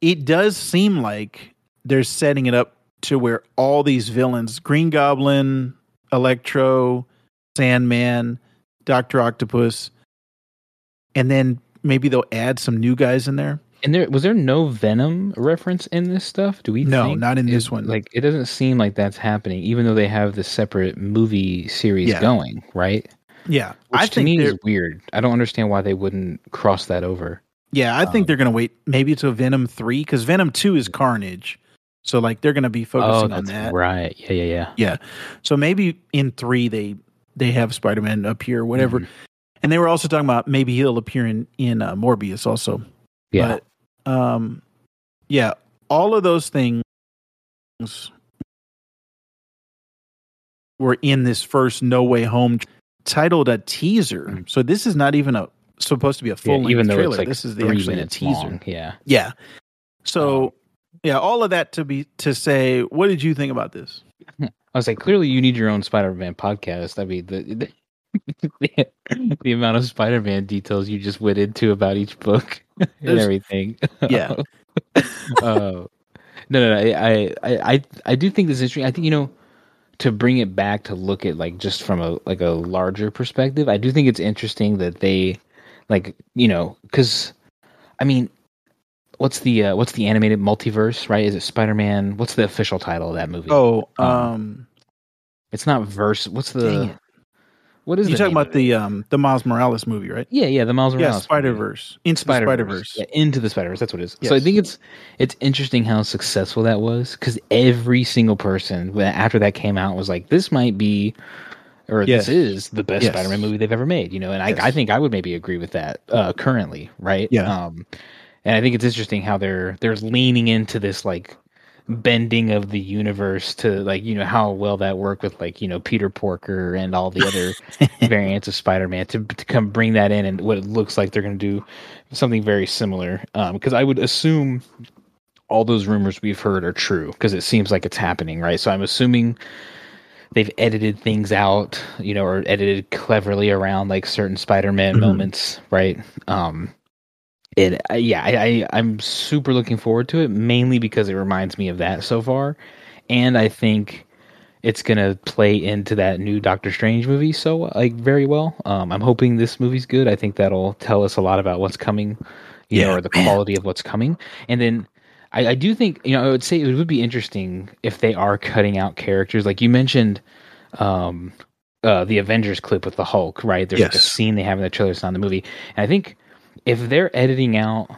it does seem like they're setting it up to where all these villains Green Goblin, Electro, Sandman, Doctor Octopus, and then maybe they'll add some new guys in there. And there was there no Venom reference in this stuff? Do we? No, think? not in this one. Like it doesn't seem like that's happening, even though they have the separate movie series Yeah. going, right? Yeah, Which I to think me is weird. I don't understand why they wouldn't cross that over. yeah, I think um, they're gonna wait maybe to Venom three because Venom two is Carnage, so like they're gonna be focusing oh, on that. right. Yeah, yeah, yeah. Yeah, so maybe in three they they have Spider Man appear, whatever. Mhm. And they were also talking about maybe he'll appear in in uh, Morbius also. Yeah. But um yeah, all of those things were in this first No Way Home titled a teaser. Mhm. So this is not even a supposed to be a full length even though trailer. it's like this is the actually a teaser. long. Yeah. Yeah. So Um, yeah, all of that to be to say, what did you think about this? [laughs] I was like, clearly you need your own Spider-Man podcast. I mean, the the, [laughs] the amount of Spider-Man details you just went into about each book [laughs] and There's- everything. Yeah. uh, no, no, no. I, I, I, I do think this is interesting. I think you know to bring it back to look at like just from a like a larger perspective. I do think it's interesting that they like you know because I mean. What's the uh, what's the animated multiverse? Right? Is it Spider Man? What's the official title of that movie? Oh, Um, um It's not verse. What's the? What is you talking about the um the Miles Morales movie, right? Yeah, yeah, the Miles Yeah, Morales. Spider movie. Verse. Into Spider Spider Verse. Yeah, into the Spider Verse. That's what it is. So I think it's it's interesting how successful that was because every single person after that came out was like, "This might be." Or Yes. this is the best Yes. Spider-Man movie they've ever made, you know, and I, I think I would maybe agree with that uh, currently, right? Yeah. Um, and I think it's interesting how they're they're leaning into this like bending of the universe to like you know how well that worked with like you know Peter Porker and all the [laughs] other variants of Spider-Man to to come bring that in and what it looks like they're going to do something very similar. Because I would assume all those rumors we've heard are true because it seems like it's happening right? So I'm assuming they've edited things out you know or edited cleverly around like certain Spider-Man Mhm. moments right? Um it uh, yeah I, I i'm super looking forward to it mainly because it reminds me of that so far. And i think it's gonna play into that new doctor strange movie so like very well. Um i'm hoping this movie's good. I think that'll tell us a lot about what's coming you know Yeah, or the man. quality of what's coming. And then I, I do think you know i would say it would be interesting if they are cutting out characters. Like you mentioned um uh the avengers clip with the hulk right? There's like a scene they have in the trailer it's not in the movie. And i think if they're editing out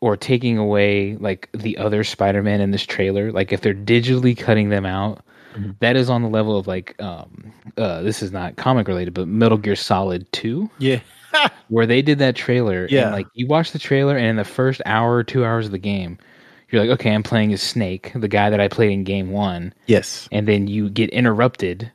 or taking away like the other Spider-Man in this trailer, like if they're digitally cutting them out, Mhm. that is on the level of like um uh this is not comic related, but Metal Gear Solid 2 Yeah. [laughs] where they did that trailer Yeah. and like you watch the trailer and in the first hour or 2 hours of the game, you're like, okay, I'm playing as Snake, the guy that I played in game 1, Yes. and then you get interrupted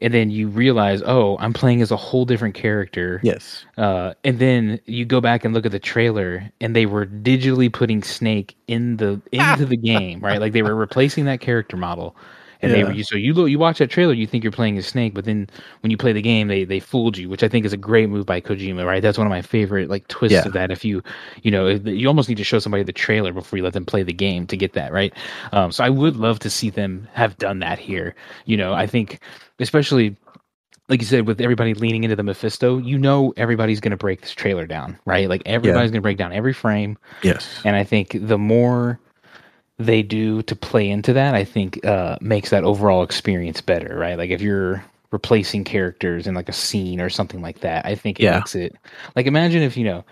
and then you realize, "Oh, I'm playing as a whole different character." Yes. Uh, and then you go back and look at the trailer, and they were digitally putting Snake in the into [laughs] the game, right? Like they were replacing that character model, and they Yeah. were so you look, you watch that trailer, you think you're playing a Snake, but then when you play the game, they they fooled you, which I think is a great move by Kojima, right? That's one of my favorite like twists Yeah. of that. If you you know you almost need to show somebody the trailer before you let them play the game to get that right. Um, so I would love to see them have done that here. You know, I think especially like you said, with everybody leaning into the Mephisto, you know everybody's going to break this trailer down, right? Like everybody's going to break down every frame, Yes. and I think the more they do to play into that, I think uh, makes that overall experience better, right? Like if you're replacing characters in like a scene or something like that, I think it Yeah. makes it like imagine if you know.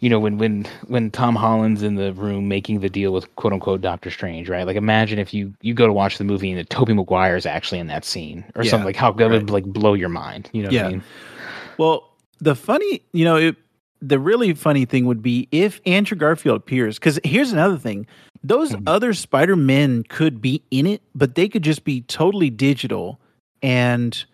You know when when when Tom Holland's in the room making the deal with quote unquote Doctor Strange, right? Like imagine if you you go to watch the movie and that Tobey Maguire is actually in that scene or Yeah, something like how that right. would like blow your mind. You know what Yeah. I mean? Well, the funny, you know, it, the really funny thing would be if Andrew Garfield appears. Because here's another thing: those Mhm. other Spider Men could be in it, but they could just be totally digital, and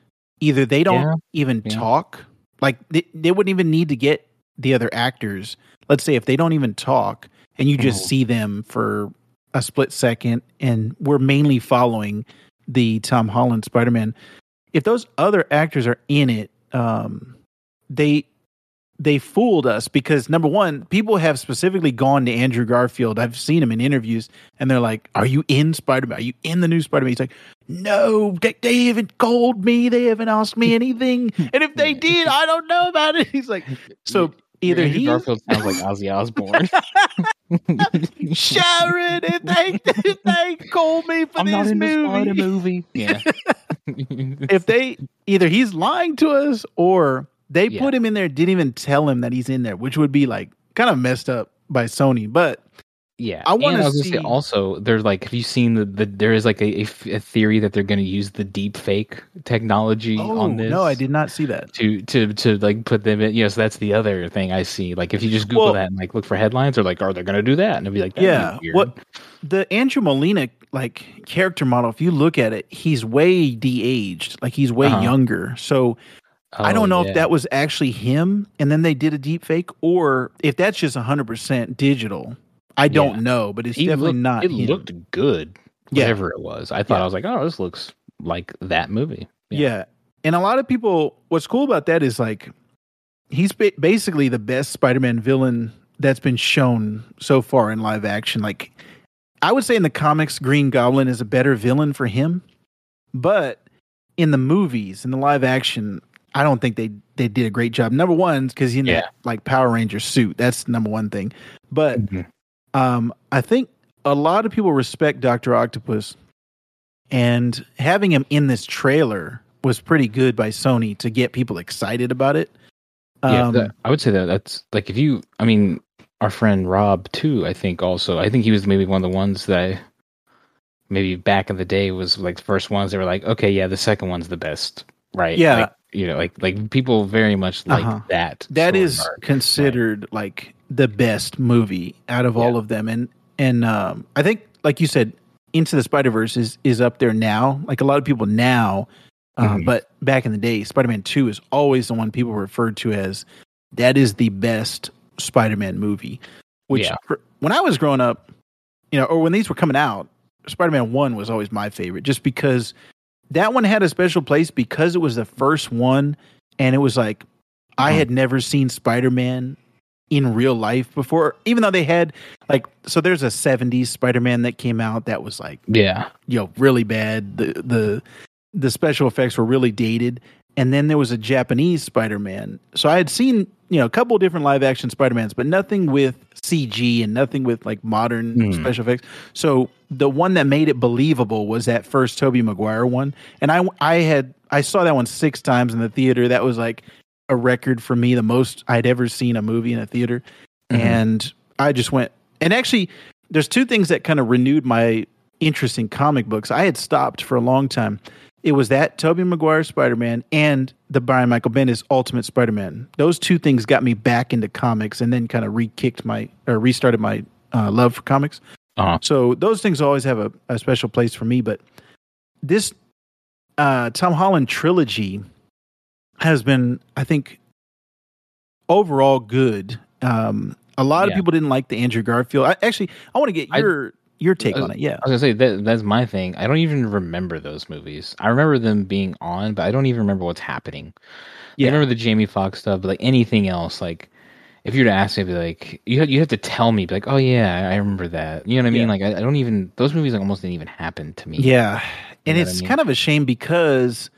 either they don't Yeah, even yeah. talk, like they, they wouldn't even need to get the other actors. Let's say if they don't even talk, and you just Mhm. see them for a split second, and we're mainly following the Tom Holland Spider Man. If those other actors are in it, um, they they fooled us because number one, people have specifically gone to Andrew Garfield. I've seen him in interviews, and they're like, "Are you in Spider Man? Are you in the new Spider Man?" He's like, "No, they, they haven't called me. They haven't asked me anything. And if they did, I don't know about it." He's like, "So either Andrew he, Garfield sounds like Ozzy Osbourne. [laughs] Sharon, if they if they call me for I'm not this in the movie, movie. Yeah. [laughs] if they either he's lying to us or they Yeah. put him in there, didn't even tell him that he's in there, which would be like kind of messed up by Sony. But Yeah, I And say see- also. There's like, have you seen the, the there is like a theory that they're going to use the deep fake technology oh on this. no, I did not see that. to to to like put them in. You know, so that's the other thing I see. Like if you just Google Well- that and like look for headlines, or like, are they going to do that? And it'll be like, be Yeah, what the Andrew Molina like character model? If you look at it, he's way de-aged, like he's way Uh-huh. younger. So I Oh, don't know yeah. if that was actually him, and then they did a deep fake, or if that's just hundred percent digital. I don't Yeah. know, but it's He definitely looked- not. It him. looked good, Yeah. whatever it was. I thought Yeah. I was like, oh, this looks like that movie. Yeah. And a lot of people, what's cool about that is like, he's ba- basically the best Spider Man villain that's been shown so far in live action. Like, I would say in the comics, Green Goblin is a better villain for him. But in the movies, in the live action, I don't think they, they did a great job. Number one, because you know, Yeah. like Power Ranger suit. That's number one thing. But Mhm. um, I think a lot of people respect Doctor Octopus, and having him in this trailer was pretty good by Sony to get people excited about it. Yeah, Um, that- I would say that that's like if you, I mean, our friend Rob too. I think also, I think he was maybe one of the ones that I, maybe back in the day was like the first ones that were like, okay, yeah, the second one's the best, right? Yeah. Like, you know, like like people very much like Uh-huh. that. That is sort of is arc. considered like the best movie out of all of them, and and um, I think like you said, Into the Spider Verse is is up there now. Like a lot of people now, uh, Mhm. but back in the day, Spider Man Two is always the one people referred to as that is the best Spider Man movie. Which Yeah. for- when I was growing up, you know, or when these were coming out, Spider Man One was always my favorite, just because that one had a special place because it was the first one, and it was like I had mm-hmm. never seen Spider Man in real life before, even though they had like so there's a 70s Spider-Man that came out that was like, Yeah. you know, really bad. The the the special effects were really dated. And then there was a Japanese Spider-Man. So I had seen, you know, a couple of different live action Spider-Mans, but nothing with CG and nothing with like modern Hmm. special effects. So the one that made it believable was that first Tobey Maguire one. And I I had I saw that one six times in the theater. That was like a record for me, the most I'd ever seen a movie in a theater. Mhm. And I just went and actually there's two things that kind of renewed my interest in comic books. I had stopped for a long time. It was that Tobey Maguire Spider-Man and the Brian Michael Bendis Ultimate Spider-Man. Those two things got me back into comics and then kind of re-kicked my or restarted my uh, love for comics. Uh-huh. So those things always have a, a special place for me. But this uh, Tom Holland trilogy has been, I think, overall good. Um, a lot of people didn't like the Andrew Garfield. I, actually, I want to get I- your take uh, on it. Yeah, I was gonna say that that's my thing. I don't even remember those movies. I remember them being on, but I don't even remember what's happening. Yeah. I remember the Jamie Foxx stuff, but like anything else, like if you were to ask me, I'd be like you you have to tell me, be like, oh yeah, I remember that. You know what I mean? Yeah. Like I, I don't even those movies like almost didn't even happen to me. yeah, and know what I it's mean? kind of a shame because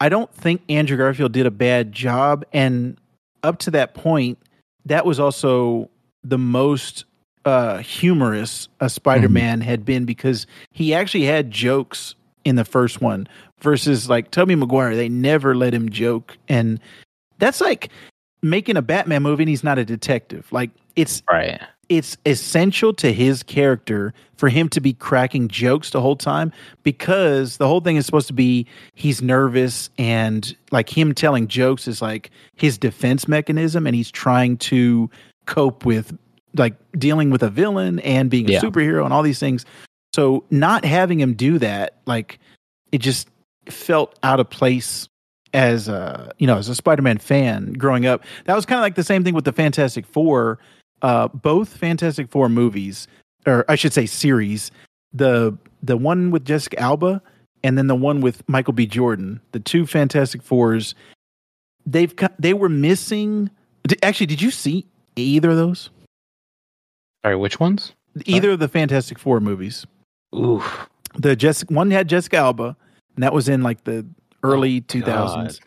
I don't think Andrew Garfield did a bad job, and up to that point, that was also the most uh humorous a Spider-Man had been because he actually had jokes in the first one versus like Tobey Maguire they never let him joke. And that's like making a Batman movie and he's not a detective. Like it's Right. it's essential to his character for him to be cracking jokes the whole time because the whole thing is supposed to be he's nervous and like him telling jokes is like his defense mechanism and he's trying to cope with like dealing with a villain and being a Yeah. superhero and all these things. So not having him do that like it just felt out of place as a you know as a spider-man fan growing up. That was kind of like the same thing with the fantastic four. Uh both fantastic four movies or i should say series the the one with jessica alba and then the one with michael b. Jordan the two fantastic fours they've they were missing actually did you see either of those Right, which ones? either of the fantastic four movies Oof. the Jessica one had Jessica Alba, and that was in like the early two thousands.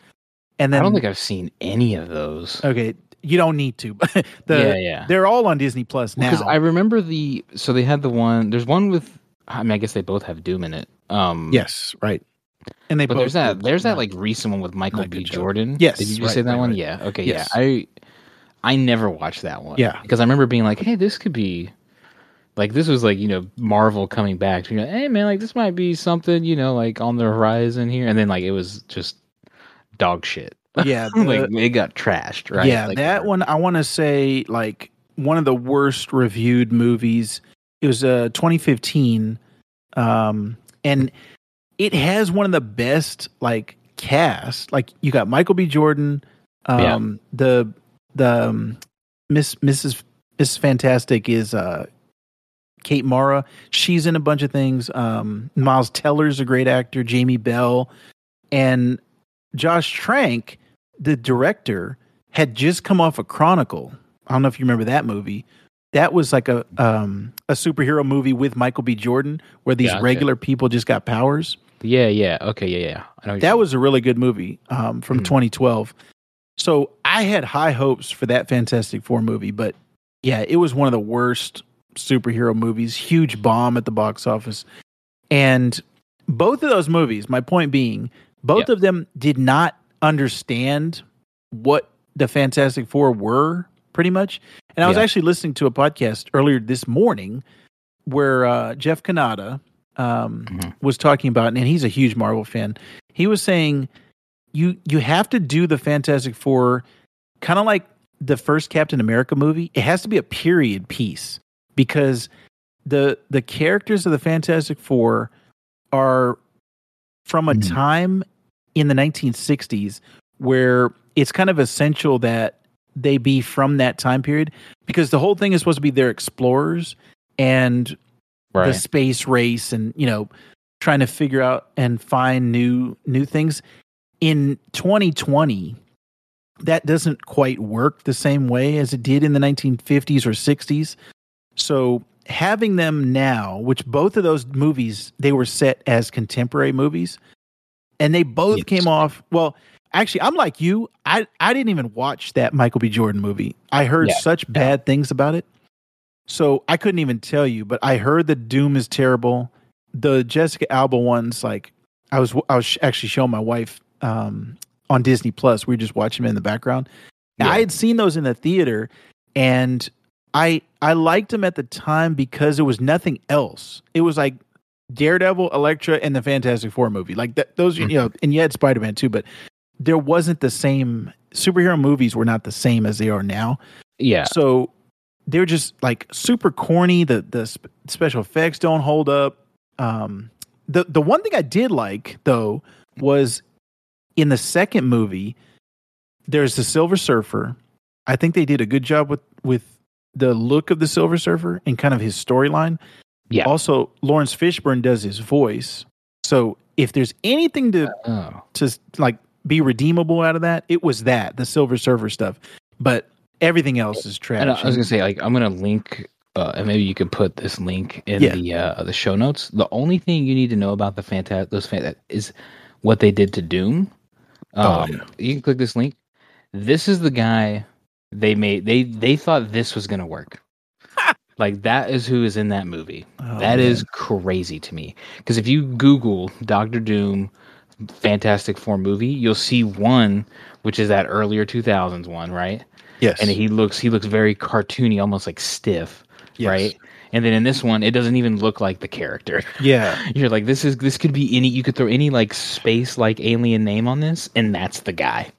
And then I don't think I've seen any of those. okay, you don't need to. [laughs] the yeah, yeah. they're all on Disney Plus now. Because I remember the so they had the one. There's one with. I mean, I guess they both have Doom in it. Um, yes, right. And they but both there's that. There's that like recent one with Michael B. Jordan. Yes, Did you just right, say that right, one? right. Yeah. Okay. Yes. Yeah. I I never watched that one. Yeah. Because I remember being like, hey, this could be. Like this was like you know Marvel coming back. You know, hey man, like this might be something you know like on the horizon here, and then like it was just dog shit. yeah, [laughs] the- like it got trashed, right? Yeah, Like, that one I want to say like one of the worst reviewed movies. It was uh 2015 um and it has one of the best like cast. Like you got Michael B Jordan um the the um, Miss Mrs. Mrs. Fantastic is uh Kate Mara. She's in a bunch of things. Um Miles Teller's a great actor, Jamie Bell and Josh Trank the director had just come off a Chronicle. I don't know if you remember that movie. That was like a um a superhero movie with Michael B. Jordan where these regular people just got powers. Yeah, yeah. Okay, yeah, yeah. I know. That was a really good movie um from Mhm. 2012. So I had high hopes for that Fantastic Four movie, but yeah, it was one of the worst superhero movies. Huge bomb at the box office. And both of those movies, my point being, both Yeah. of them did not understand what the Fantastic Four were, pretty much. And I was Yeah. actually listening to a podcast earlier this morning where uh, Jeff Cannata um, Mhm. was talking about, and he's a huge Marvel fan. He was saying you you have to do the Fantastic Four kind of like the first Captain America movie. It has to be a period piece because the the characters of the Fantastic Four are from a Mhm. time in the 1960s where it's kind of essential that they be from that time period because the whole thing is supposed to be they're explorers and Right. the space race and you know trying to figure out and find new new things in 2020 that doesn't quite work the same way as it did in the 1950s or 60s so having them now which both of those movies they were set as contemporary movies and they both Yes. came off well actually i'm like you i i didn't even watch that michael b. Jordan movie. I heard Yeah, such bad things about it. So I couldn't even tell you, but I heard the Doom is terrible. The Jessica Alba ones, like I was, I was actually showing my wife um, on Disney Plus. We were just watching them in the background. Yeah. I had seen those in the theater, and I I liked them at the time because it was nothing else. It was like Daredevil, Elektra, and the Fantastic Four movie. Like that, those, you know, and you had Spider Man too, but there wasn't the same superhero movies were not the same as they are now. yeah. So they're just like super corny. The the sp- special effects don't hold up. Um, the the one thing I did like though was in the second movie. There's the Silver Surfer. I think they did a good job with with the look of the Silver Surfer and kind of his storyline. Yeah. Also, Laurence Fishburne does his voice. So if there's anything to Oh. to like be redeemable out of that, it was that the Silver Surfer stuff. But everything else is trash. And I was gonna say, like, I'm gonna link, uh, and maybe you could put this link in Yeah. the uh, the show notes. The only thing you need to know about the fantastic those fan- is what they did to Doom. Um, Oh, yeah. You can click this link. This is the guy they made. They they thought this was gonna work. like that is who is in that movie. Oh, That man. is crazy to me. Because if you Google Doctor Doom Fantastic Four movie, you'll see one, which is that earlier 2000s one, right? yes, and he looks he looks very cartoony, almost like stiff, Yes. right? And then in this one, it doesn't even look like the character. yeah, [laughs] You're like, this is this could be any. You could throw any like space like alien name on this, and that's the guy.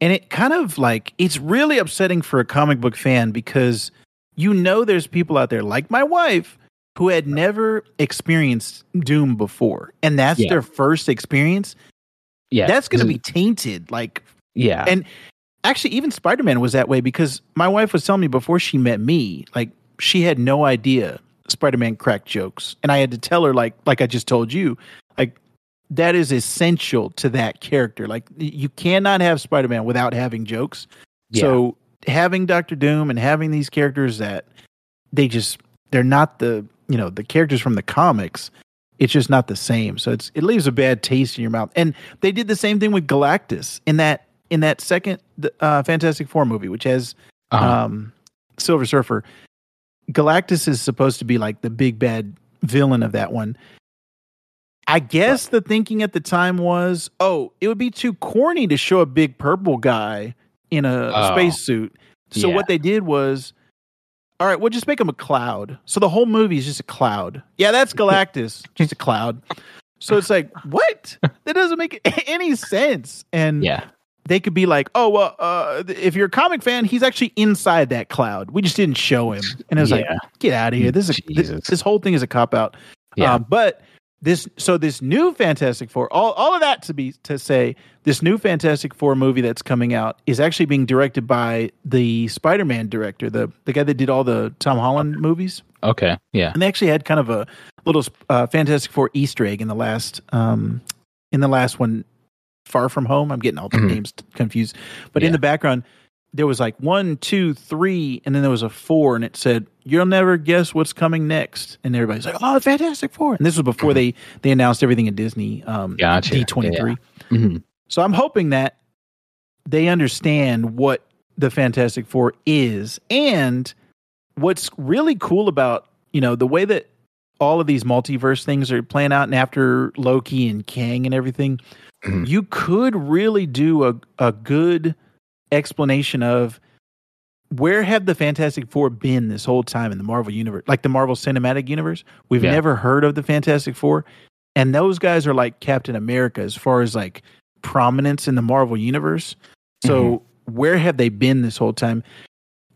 and it kind of like it's really upsetting for a comic book fan because you know there's people out there like my wife who had never experienced Doom before, and that's Yeah. their first experience. Yeah, That's going to be tainted, like yeah, and actually even spider-man was that way because my wife was telling me before she met me like she had no idea spider-man cracked jokes. And i had to tell her like like i just told you like that is essential to that character. Like you cannot have spider-man without having jokes. Yeah. so having dr doom and having these characters that they just they're not the you know the characters from the comics it's just not the same. So it's it leaves a bad taste in your mouth. And they did the same thing with galactus in that in that second uh, fantastic four movie which has Uh-huh. um silver surfer galactus is supposed to be like the big bad villain of that one. I guess the thinking at the time was oh it would be too corny to show a big purple guy in a Oh. spacesuit. So Yeah. what they did was all right we'll just make him a cloud. So the whole movie is just a cloud. Yeah that's [laughs] galactus just a cloud. So it's like what? That doesn't make [laughs] any sense. And yeah, they could be like, oh well, uh, if you're a comic fan, he's actually inside that cloud. We just didn't show him, and it was like, get out of here. This is a, this, this whole thing is a cop out. yeah. Um, but this, so this new Fantastic Four, all all of that to be to say, this new Fantastic Four movie that's coming out is actually being directed by the Spider-Man director, the the guy that did all the Tom Holland movies, okay, yeah, and they actually had kind of a little uh, Fantastic Four Easter egg in the last um in the last one Far From Home. I'm getting all the Mhm. names confused. But in the background, there was like one, two, three, and then there was a four, and it said, You'll never guess what's coming next. And everybody's like, Oh, Fantastic Four. And this was before they they announced everything at Disney um Gotcha. D23. Mhm. So I'm hoping that they understand what the Fantastic Four is and what's really cool about, you know, the way that all of these multiverse things are playing out and after Loki and Kang and everything. Mm-hmm. you could really do a, a good explanation of where have the Fantastic Four been this whole time in the Marvel universe, like the Marvel Cinematic Universe? We've Yeah. never heard of the Fantastic Four, and those guys are like Captain America as far as like prominence in the Marvel universe. So mm-hmm. where have they been this whole time?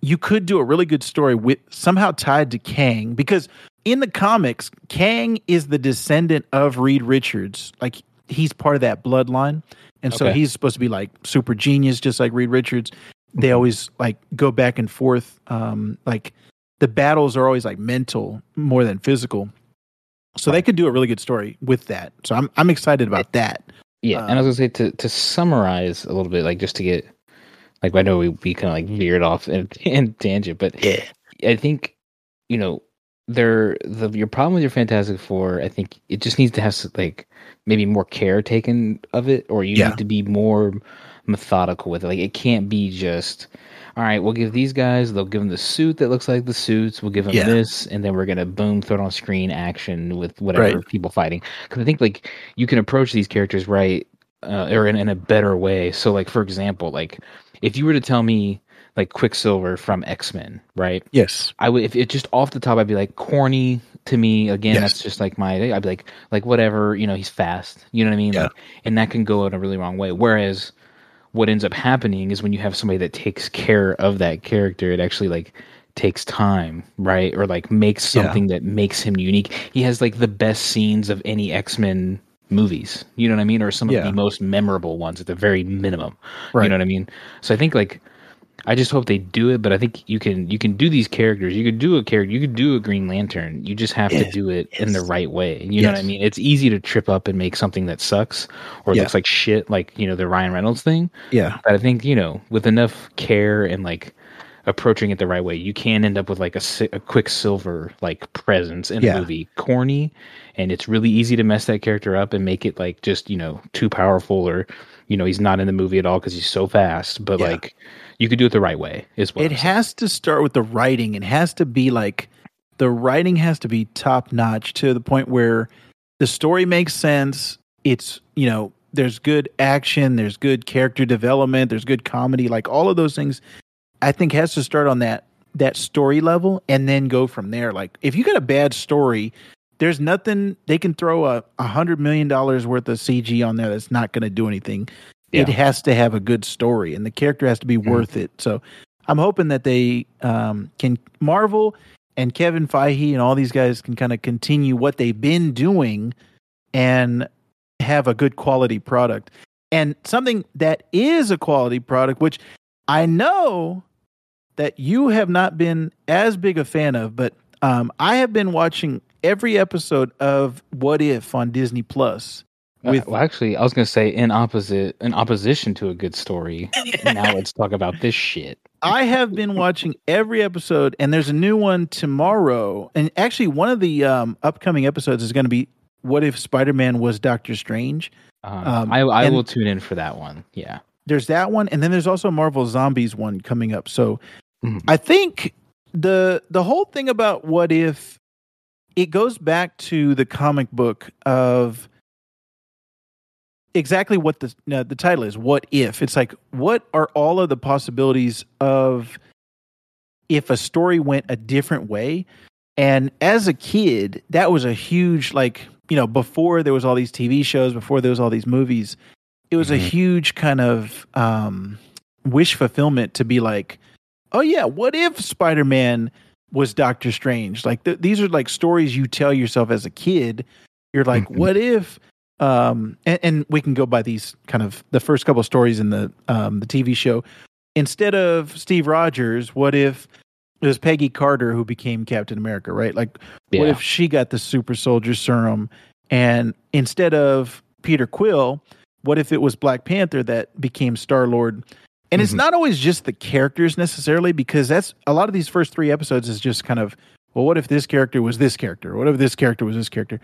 You could do a really good story with somehow tied to Kang because in the comics, Kang is the descendant of Reed Richards. Like he's part of that bloodline. And so Okay. he's supposed to be like super genius, just like Reed Richards. They Mhm. always like go back and forth. Um, like the battles are always like mental more than physical. So they could do a really good story with that. So I'm I'm excited about that. Yeah, and I was gonna say to to summarize a little bit, like just to get, like I know we, we kind of like veered off in, [laughs] in tangent, but Yeah. I think you know there the your problem with your Fantastic Four, I think it just needs to have like maybe more care taken of it, or you Yeah. need to be more methodical with it. Like it can't be just. All right, we'll give these guys. They'll give them the suit that looks like the suits. We'll give them Yeah. this, and then we're gonna boom, throw it on screen action with whatever Right. people fighting. Because I think like you can approach these characters right uh, or in, in a better way. So, like for example, like if you were to tell me like Quicksilver from X Men, right? Yes. I would if it just off the top, I'd be like corny to me. Again, Yes. that's just like my. I'd be like like whatever, you know, he's fast. You know what I mean? Yeah. Like, and that can go in a really wrong way. Whereas what ends up happening is when you have somebody that takes care of that character, it actually like takes time, right? Or like makes Yeah. something that makes him unique. He has like the best scenes of any X Men movies. You know what I mean? Or some Yeah. of the most memorable ones at the very minimum. Right. You know what I mean? So I think like I just hope they do it, but I think you can you can do these characters. You could do a character. You could do a Green Lantern. You just have to do it in the right way. You know what I mean? It's easy to trip up and make something that sucks or Yeah. looks like shit, like you know the Ryan Reynolds thing. Yeah. But I think you know with enough care and like approaching it the right way, you can end up with like a, a Quicksilver like presence in Yeah. a movie, corny, and it's really easy to mess that character up and make it like just you know too powerful or you know he's not in the movie at all because he's so fast. But Yeah. like you could do it the right way is what It has to start with the writing. It has to be like the writing has to be top notch to the point where the story makes sense. It's, you know, there's good action, there's good character development, there's good comedy, like all of those things I think has to start on that that story level and then go from there. Like if you got a bad story, there's nothing they can throw a, hundred million dollars worth of CG on there that's not gonna do anything. It has to have a good story and the character has to be Mhm. worth it. So I'm hoping that they um, can Marvel and Kevin Feige and all these guys can kind of continue what they've been doing and have a good quality product. And something that is a quality product, which I know that you have not been as big a fan of, but um, I have been watching every episode of What If on Disney Plus. Uh, With well, actually, I was gonna say in opposite, in opposition to a good story. [laughs] now let's talk about this shit. I have been watching every episode, and there's a new one tomorrow. And actually, one of the um, upcoming episodes is going to be "What if Spider-Man was Doctor Strange?" Um, Um, I I will tune in for that one. Yeah. There's that one, and then there's also Marvel Zombies one coming up. So, Mhm. I think the the whole thing about "What if" it goes back to the comic book of exactly what the no, the title is what if it's like what are all of the possibilities of if a story went a different way and as a kid that was a huge like you know before there was all these tv shows before there was all these movies it was a Mhm. huge kind of um wish fulfillment to be like oh yeah what if spider-man was doctor strange like th- these are like stories you tell yourself as a kid you're like Mhm. what if um and, and we can go by these kind of the first couple of stories in the um the tv show. Instead of steve rogers what if it was peggy carter who became captain america right? Like Yeah. what if she got the super soldier serum? And instead of peter quill what if it was black panther that became star lord and it's Mhm. not always just the characters necessarily because that's a lot of these first three episodes is just kind of well what if this character was this character? What if this character was this character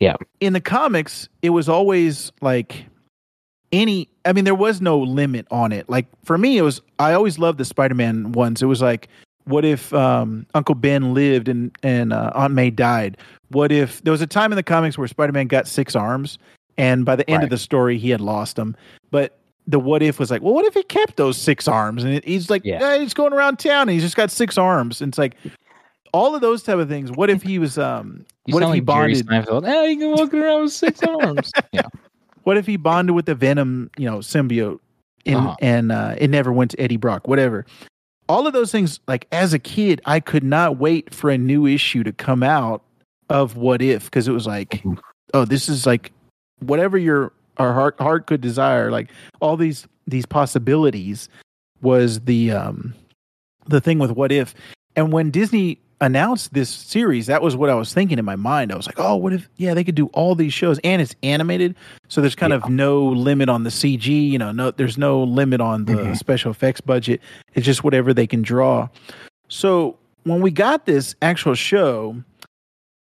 Yeah. in the comics it was always like any i mean there was no limit on it. Like for me it was i always loved the spider-man ones. It was like what if um, uncle ben lived and and uh, aunt may died? What if there was a time in the comics where spider-man got six arms and by the end of the story he had lost them but the what if was like well what if he kept those six arms? And it, he's like Yeah. yeah. he's going around town and he's just got six arms. And it's like all of those type of things. What if he was um You what if sound he like Jerry bonded Seinfeld. Hey, you can walk around with six [laughs] arms. Yeah. what if he bonded with the venom you know symbiote and Uh-huh. and uh, it never went to eddie brock whatever all of those things, like as a kid, I could not wait for a new issue to come out of What If because it was like, Mhm. oh, this is like whatever your our heart heart could desire. Like all these these possibilities was the um the thing with What If, and when Disney announced this series, that was what I was thinking in my mind. I was like, oh, what if? Yeah, they could do all these shows, and it's animated, so there's kind of no limit on the CG. You know, no, there's no limit on the Mhm. special effects budget. It's just whatever they can draw. So when we got this actual show,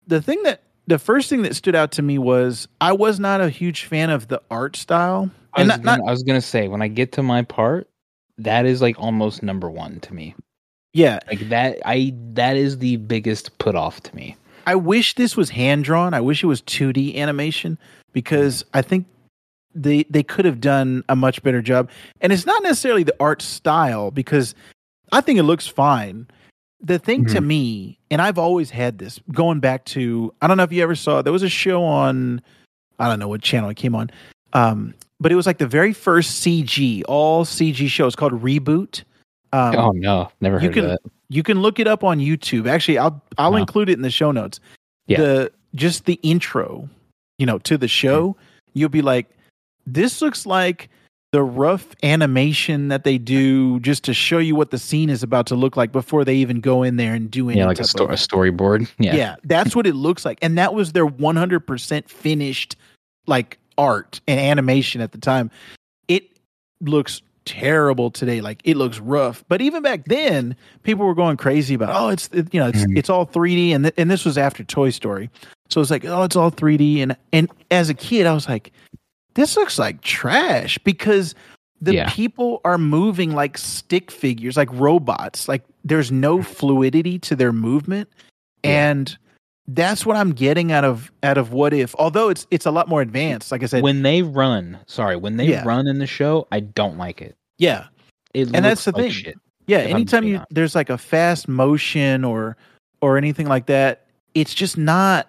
the thing that the first thing that stood out to me was I was not a huge fan of the art style, I and was, not, gonna, not I was gonna say when I get to my part, that is like almost number one to me. Yeah. Like that, I that is the biggest put off to me. I wish this was hand drawn. I wish it was 2D animation because I think they they could have done a much better job. And it's not necessarily the art style because I think it looks fine. The thing to me, and I've always had this going back to I don't know if you ever saw there was a show on I don't know what channel it came on. Um, but it was like the very first CG, all CG show. It's called Reboot. Um, oh no, never you heard can- of that. you can look it up on YouTube. Actually, I'll I'll Wow. include it in the show notes. Yeah. The just the intro, you know, to the show, you'll be like, this looks like the rough animation that they do just to show you what the scene is about to look like before they even go in there and do any Yeah, like a, sto- a storyboard. Yeah. yeah. that's what it looks like. And that was their 100% finished like art and animation at the time. It looks terrible today. Like it looks rough. But even back then, people were going crazy about, oh, it's, it, you know, it's, Mhm. it's all 3D. And, th- and this was after Toy Story. So it's like, oh, it's all 3D. And, and as a kid, I was like, this looks like trash because the Yeah. people are moving like stick figures, like robots. Like there's no fluidity to their movement. Yeah. And that's what I'm getting out of out of what if. Although it's it's a lot more advanced. Like I said, When they run, sorry, when they Yeah. run in the show, I don't like it. yeah, It And that's the like thing. Shit. yeah. Anytime you honest. there's like a fast motion or or anything like that, it's just not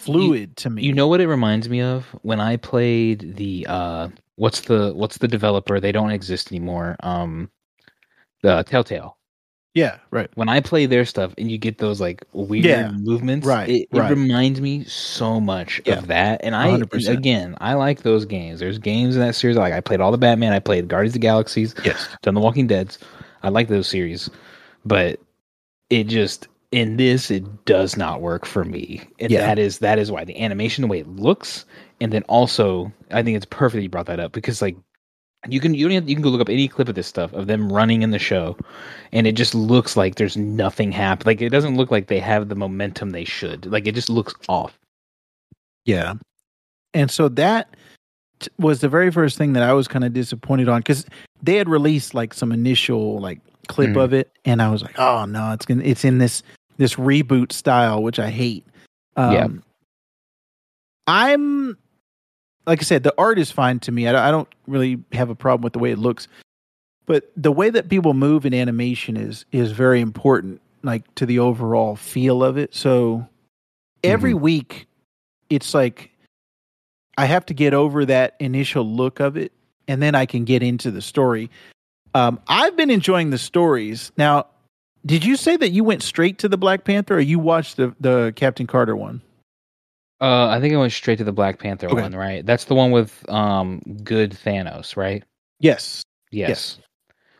fluid to me. You know what it reminds me of when I played the uh what's the what's the developer? They don't exist anymore. Um the Telltale. Yeah, right. When I play their stuff and you get those like weird Yeah, movements, right, it, it right. reminds me so much Yeah, of that. And I 100%. again, I like those games. There's games in that series like I played all the Batman, I played Guardians of the Galaxies, Yes. done the Walking Dead's. I like those series, but it just in this it does not work for me, and Yeah. that is that is why the animation, the way it looks, and then also I think it's perfect you brought that up because like you can you have, you can go look up any clip of this stuff of them running in the show, and it just looks like there's nothing happening. Like it doesn't look like they have the momentum they should. Like it just looks off. Yeah. And so that t- was the very first thing that I was kind of disappointed on because they had released like some initial like clip Mhm. of it, and I was like, oh no, it's gonna it's in this this reboot style, which I hate. Um, Yeah. I'm like I said, the art is fine to me. I, I don't really have a problem with the way it looks, but the way that people move in animation is is very important, like to the overall feel of it. So every week, it's like I have to get over that initial look of it, and then I can get into the story. Um, I've been enjoying the stories. Now, did you say that you went straight to the Black Panther, or you watched the the Captain Carter one? Uh, I think I went straight to the Black Panther Okay. one, right? That's the one with um good Thanos, right? Yes. Yes. Yes.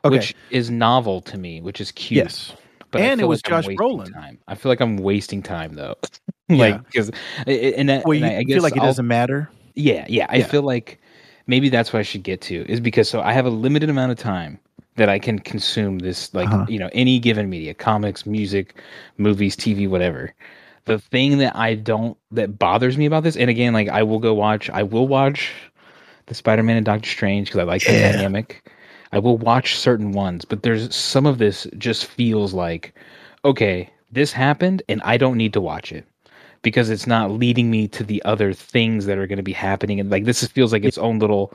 Okay. Which is novel to me, which is cute. yes. But And it was like Josh Brolin. Time. I feel like I'm wasting time though. [laughs] Yeah. like because and that, Well, and you I, I feel like it I'll- doesn't matter. Yeah, yeah. I Yeah. feel like maybe that's what I should get to is because so I have a limited amount of time that I can consume this like Uh-huh. you know any given media, comics, music, movies, TV, whatever. The thing that I don't that bothers me about this, and again, like I will go watch, I will watch the Spider-Man and Doctor Strange because I like the dynamic. I will watch certain ones, but there's some of this just feels like okay, this happened and I don't need to watch it because it's not leading me to the other things that are going to be happening and like this feels like its own little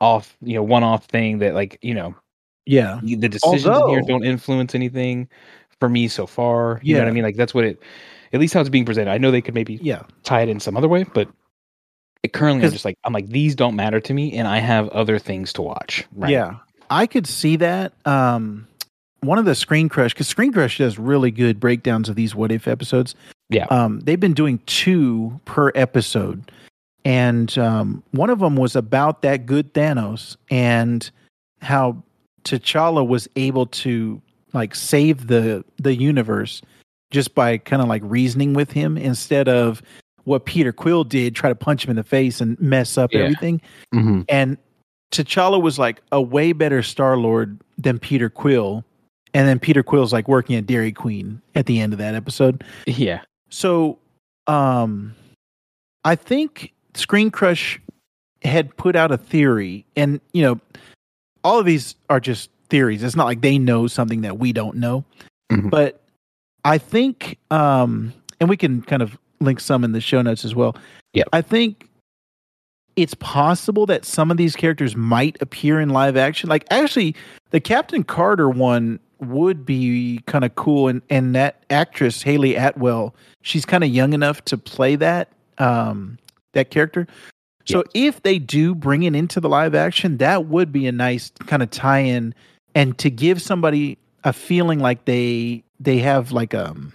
off you know one off thing that like you know Yeah. the decisions in here don't influence anything for me so far you know what i mean like that's what it at least how it's being presented i know they could maybe Yeah. tie it in some other way but it currently I'm just like i'm like these don't matter to me and i have other things to watch right Yeah. I could see that. Um one of the Screen Crush because Screen Crush does really good breakdowns of these what if episodes. Yeah. Um, they've been doing two per episode, and um, one of them was about that good Thanos and how T'Challa was able to like save the the universe just by kind of like reasoning with him instead of what Peter Quill did, try to punch him in the face and mess up Yeah. everything. hmm And T'Challa was like a way better Star Lord than Peter Quill. And then Peter Quill's like working at Dairy Queen at the end of that episode. Yeah. So, um, I think Screen Crush had put out a theory, and you know, all of these are just theories. It's not like they know something that we don't know, Mhm. but I think, um, and we can kind of link some in the show notes as well. Yep. I think it's possible that some of these characters might appear in live action. Like, actually, the Captain Carter one would be kind of cool, and and that actress Hayley Atwell, she's kind of young enough to play that um that character. So if they do bring it into the live action, that would be a nice kind of tie-in, and to give somebody a feeling like they they have like um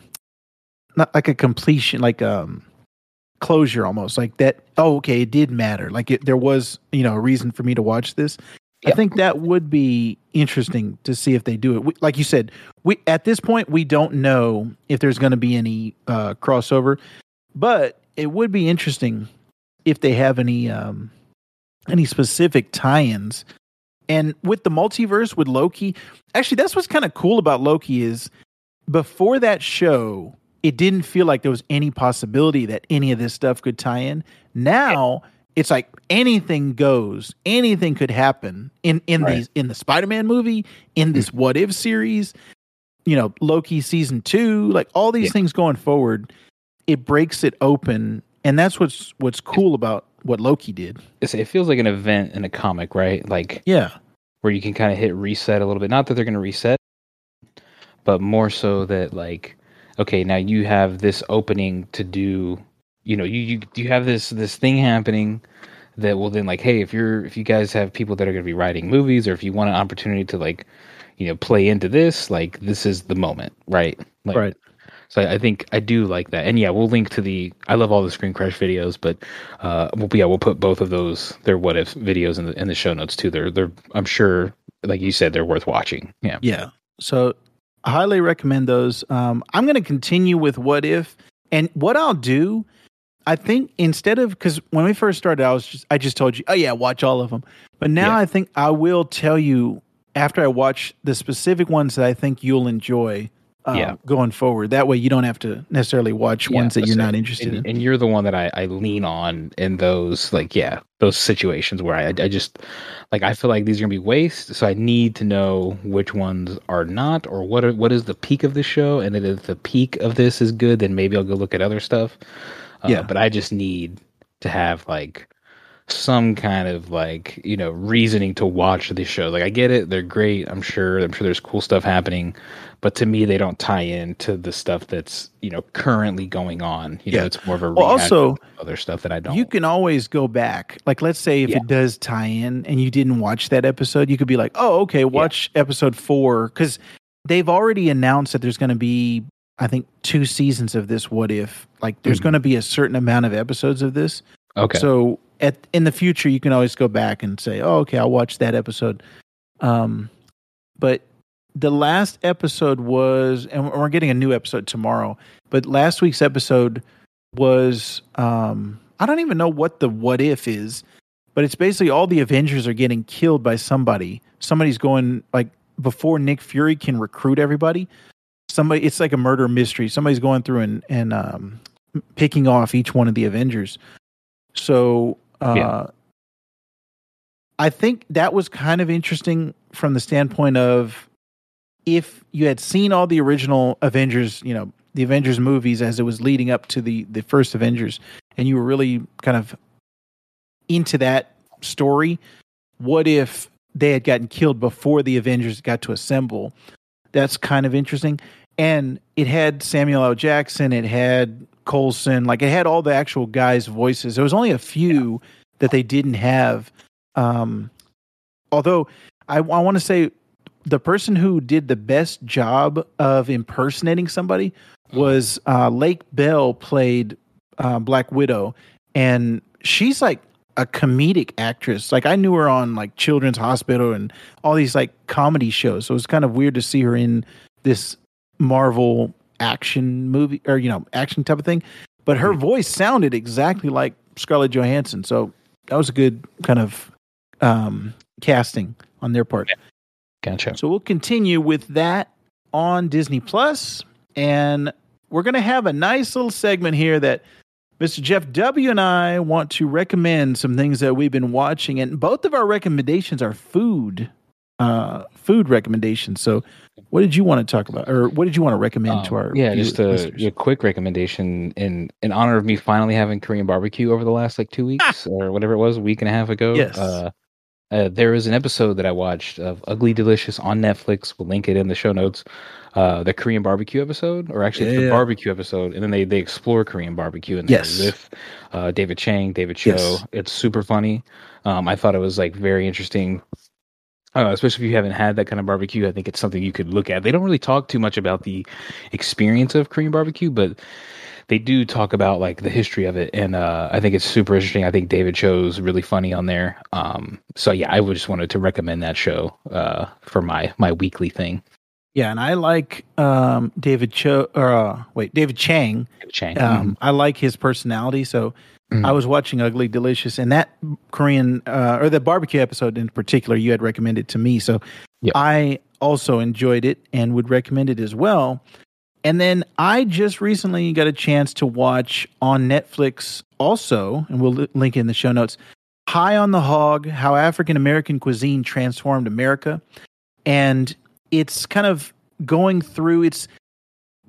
not like a completion like um closure almost like that oh okay it did matter. Like it, there was you know a reason for me to watch this. I think that would be interesting to see if they do it. We, like you said we at this point we don't know if there's going to be any uh crossover but it would be interesting if they have any um any specific tie-ins. And with the multiverse with loki actually that's what's kind of cool about loki is before that show it didn't feel like there was any possibility that any of this stuff could tie in now it's like anything goes anything could happen in in Right. these in the spider-man movie in this hmm. what if series you know loki season two like all these Yeah. things going forward it breaks it open and that's what's what's cool about what loki did it feels like an event in a comic, right? Like yeah where you can kind of hit reset a little bit. Not that they're going to reset, but more so that like, okay, now you have this opening to do. You know, you you you have this this thing happening that will then like, hey, if you're if you guys have people that are going to be writing movies, or if you want an opportunity to like, you know, play into this, like this is the moment, right? Like, right So I I think I do like that, and yeah, we'll link to the. I love all the Screen Crush videos, but uh, we'll, yeah, we'll put both of those their what if videos in the in the show notes too. They're they're I'm sure, like you said, they're worth watching. Yeah, Yeah. So I highly recommend those. Um, I'm going to continue with what if, and what I'll do. I think instead of because when we first started, I was just I just told you, oh yeah, watch all of them. But now Yeah. I think I will tell you after I watch the specific ones that I think you'll enjoy. Uh, Yeah. going forward. That way, you don't have to necessarily watch Yeah, ones that you're not interested and, in. and you're the one that I, I lean on in those like yeah those situations where I I just like I feel like these are gonna be waste, so I need to know which ones are not or what are, what is the peak of the show, and if the peak of this is good, then maybe I'll go look at other stuff. Uh, Yeah. but I just need to have like some kind of like you know reasoning to watch the show. Like I get it, they're great. I'm sure. I'm sure there's cool stuff happening, but to me, they don't tie in to the stuff that's you know currently going on. You know, Yeah. it's more of a Well, also, other stuff that I don't. You can always go back. Like, let's say if Yeah. it does tie in and you didn't watch that episode, you could be like, oh, okay, watch episode four. Because they've already announced that there's going to be, I think, two seasons of this What If. Like, there's Mhm. going to be a certain amount of episodes of this. okay. So, at in the future, you can always go back and say, oh, okay, I'll watch that episode. Um, but the last episode was, and we're getting a new episode tomorrow, but last week's episode was, um, I don't even know what the what if is, but it's basically all the Avengers are getting killed by somebody. Somebody's going, like, before Nick Fury can recruit everybody, somebody, it's like a murder mystery. Somebody's going through and, and, um, picking off each one of the Avengers. So, uh, Yeah. I think that was kind of interesting from the standpoint of if you had seen all the original Avengers, you know, the Avengers movies as it was leading up to the the first Avengers, and you were really kind of into that story. What if they had gotten killed before the Avengers got to assemble? That's kind of interesting. And it had Samuel L. Jackson, it had Coulson, like it had all the actual guys' voices. There was only a few that they didn't have. Um, although I, I want to say the person who did the best job of impersonating somebody was uh, Lake Bell played uh, Black Widow, and she's like a comedic actress. Like I knew her on like Children's Hospital and all these like comedy shows. So it was kind of weird to see her in this Marvel action movie or you know action type of thing. But her voice sounded exactly like Scarlett Johansson. So that was a good kind of um, casting on their part. Gotcha. So we'll continue with that on Disney Plus, and we're going to have a nice little segment here that Mr. Jeff W. and I want to recommend some things that we've been watching, and both of our recommendations are food, uh, food recommendations. So, what did you want to talk about, or what did you want to recommend to Um, our yeah, just a, a quick recommendation in in honor of me finally having Korean barbecue over the last like two weeks or whatever it was, a week and a half ago. Yes. Uh, uh, there was an episode that I watched of Ugly Delicious on Netflix. We'll link it in the show notes. Uh, the Korean barbecue episode, or actually it's Yeah. the barbecue episode, and then they they explore Korean barbecue and Yes. with uh, David Chang, David Choe. Yes. It's super funny. Um, I thought it was like very interesting uh, especially if you haven't had that kind of barbecue, I think it's something you could look at. They don't really talk too much about the experience of Korean barbecue, but they do talk about like the history of it, and uh, I think it's super interesting. I think David Choe's really funny on there. Um, so yeah, I just wanted to recommend that show uh, for my my weekly thing. yeah, and I like um, David Choe, or uh, wait, David Chang. David Chang. Um, I like his personality, so Mhm. I was watching Ugly Delicious, and that Korean uh, or the barbecue episode in particular, you had recommended to me, so Yep. I also enjoyed it and would recommend it as well. And then I just recently got a chance to watch on Netflix also, and we'll li- link in the show notes. High on the Hog: How African American Cuisine Transformed America, and it's kind of going through its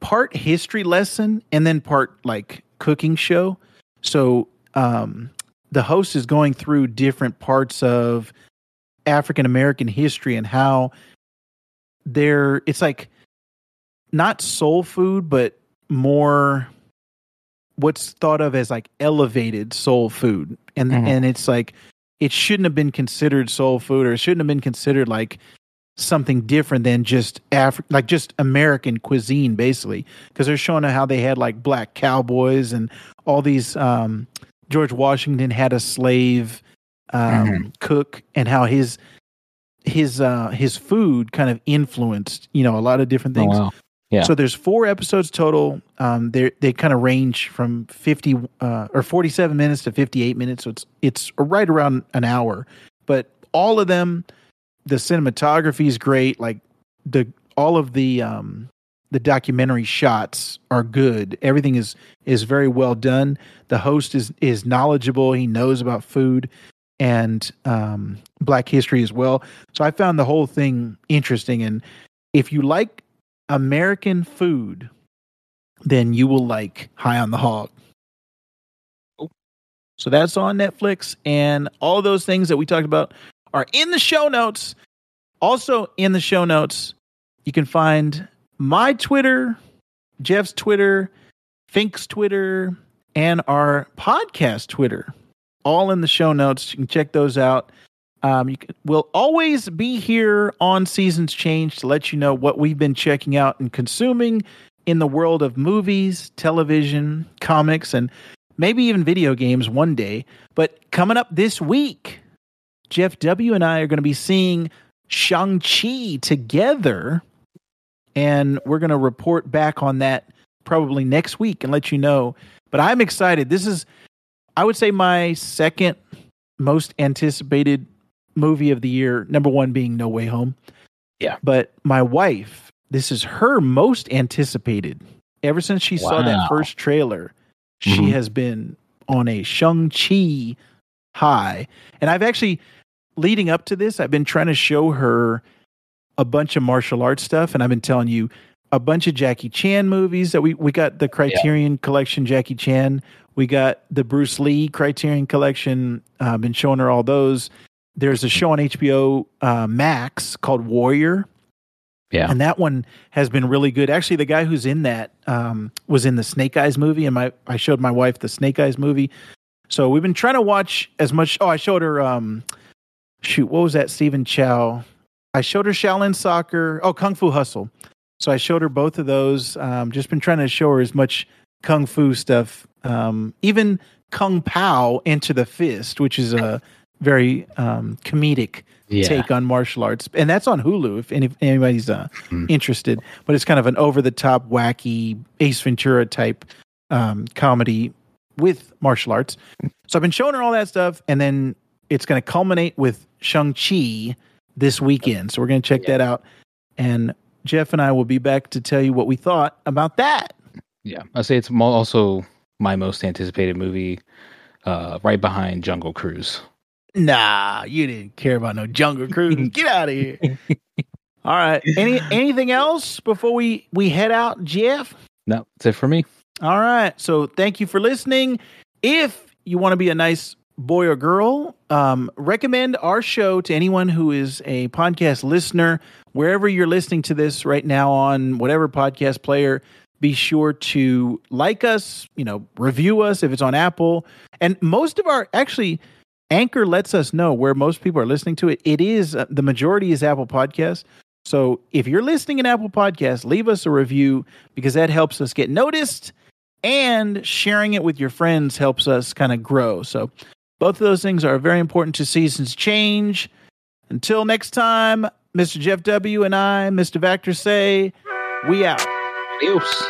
part history lesson and then part like cooking show. So um, the host is going through different parts of African American history and how they're it's like not soul food, but more what's thought of as like elevated soul food. And Mhm. and it's like it shouldn't have been considered soul food or it shouldn't have been considered like something different than just Afri- like just American cuisine basically because they're showing how they had like black cowboys and all these um George Washington had a slave um Mhm. cook and how his his uh his food kind of influenced you know a lot of different Oh, things wow. Yeah. so there's four episodes total um they they kind of range from 50 uh or 47 minutes to 58 minutes so it's it's right around an hour but all of them the cinematography is great like the all of the um the documentary shots are good. Everything is is very well done. The host is is knowledgeable. He knows about food and um black history as well. So i found the whole thing interesting. And if you like american food then you will like high on the hog. So that's on netflix. And all those things that we talked about are in the show notes. Also in the show notes you can find my twitter jeff's twitter fink's twitter and our podcast twitter. All in the show notes. You can check those out. Um, can, we'll always be here on Seasons Change to let you know what we've been checking out and consuming in the world of movies, television, comics, and maybe even video games one day. But coming up this week, Jeff W. and I are going to be seeing Shang-Chi together, and we're going to report back on that probably next week and let you know. But I'm excited. This is, I would say, my second most anticipated movie of the year. Number one being No Way Home. Yeah. But my wife, this is her most anticipated. Ever since she saw that first trailer, she Mhm. has been on a Shang-Chi high. And I've actually, leading up to this, I've been trying to show her a bunch of martial arts stuff. And I've been telling you a bunch of Jackie Chan movies that we, we got the Criterion Collection Jackie Chan. We got the Bruce Lee Criterion Collection. Uh, I've been showing her all those. There's a show on HBO uh, Max called Warrior. Yeah. And that one has been really good. Actually, the guy who's in that um, was in the Snake Eyes movie, and my I showed my wife the Snake Eyes movie. So we've been trying to watch as much. Oh, I showed her. Um, shoot, what was that? Stephen Chow. I showed her Shaolin Soccer. Oh, Kung Fu Hustle. So I showed her both of those. Um, just been trying to show her as much kung fu stuff, um, even Kung Pow into the Fist, which is a very um, comedic Yeah. take on martial arts, and that's on Hulu if, any, if anybody's uh, Hmm. interested. But it's kind of an over the top, wacky Ace Ventura type um, comedy with martial arts. So I've been showing her all that stuff, and then it's going to culminate with Shang Chi this weekend. So we're going to check that out, and Jeff and I will be back to tell you what we thought about that. Yeah, I say it's also my most anticipated movie, uh, right behind Jungle Cruise. Nah, you didn't care about no Jungle Cruise. [laughs] Get out of here. All right. Any anything else before we we head out, Jeff? No, that's it for me. All right. So thank you for listening. If you want to be a nice boy or girl, um, recommend our show to anyone who is a podcast listener. Wherever you're listening to this right now on whatever podcast player, be sure to like us, you know, review us if it's on Apple. And most of our actually Anchor lets us know where most people are listening to it. It is uh, the majority is Apple Podcasts. So if you're listening in Apple Podcasts, leave us a review because that helps us get noticed and sharing it with your friends helps us kind of grow. So both of those things are very important to Seasons Change. Until next time, Mr. Jeff W. and I, Mr. Vector say, we out. Adios.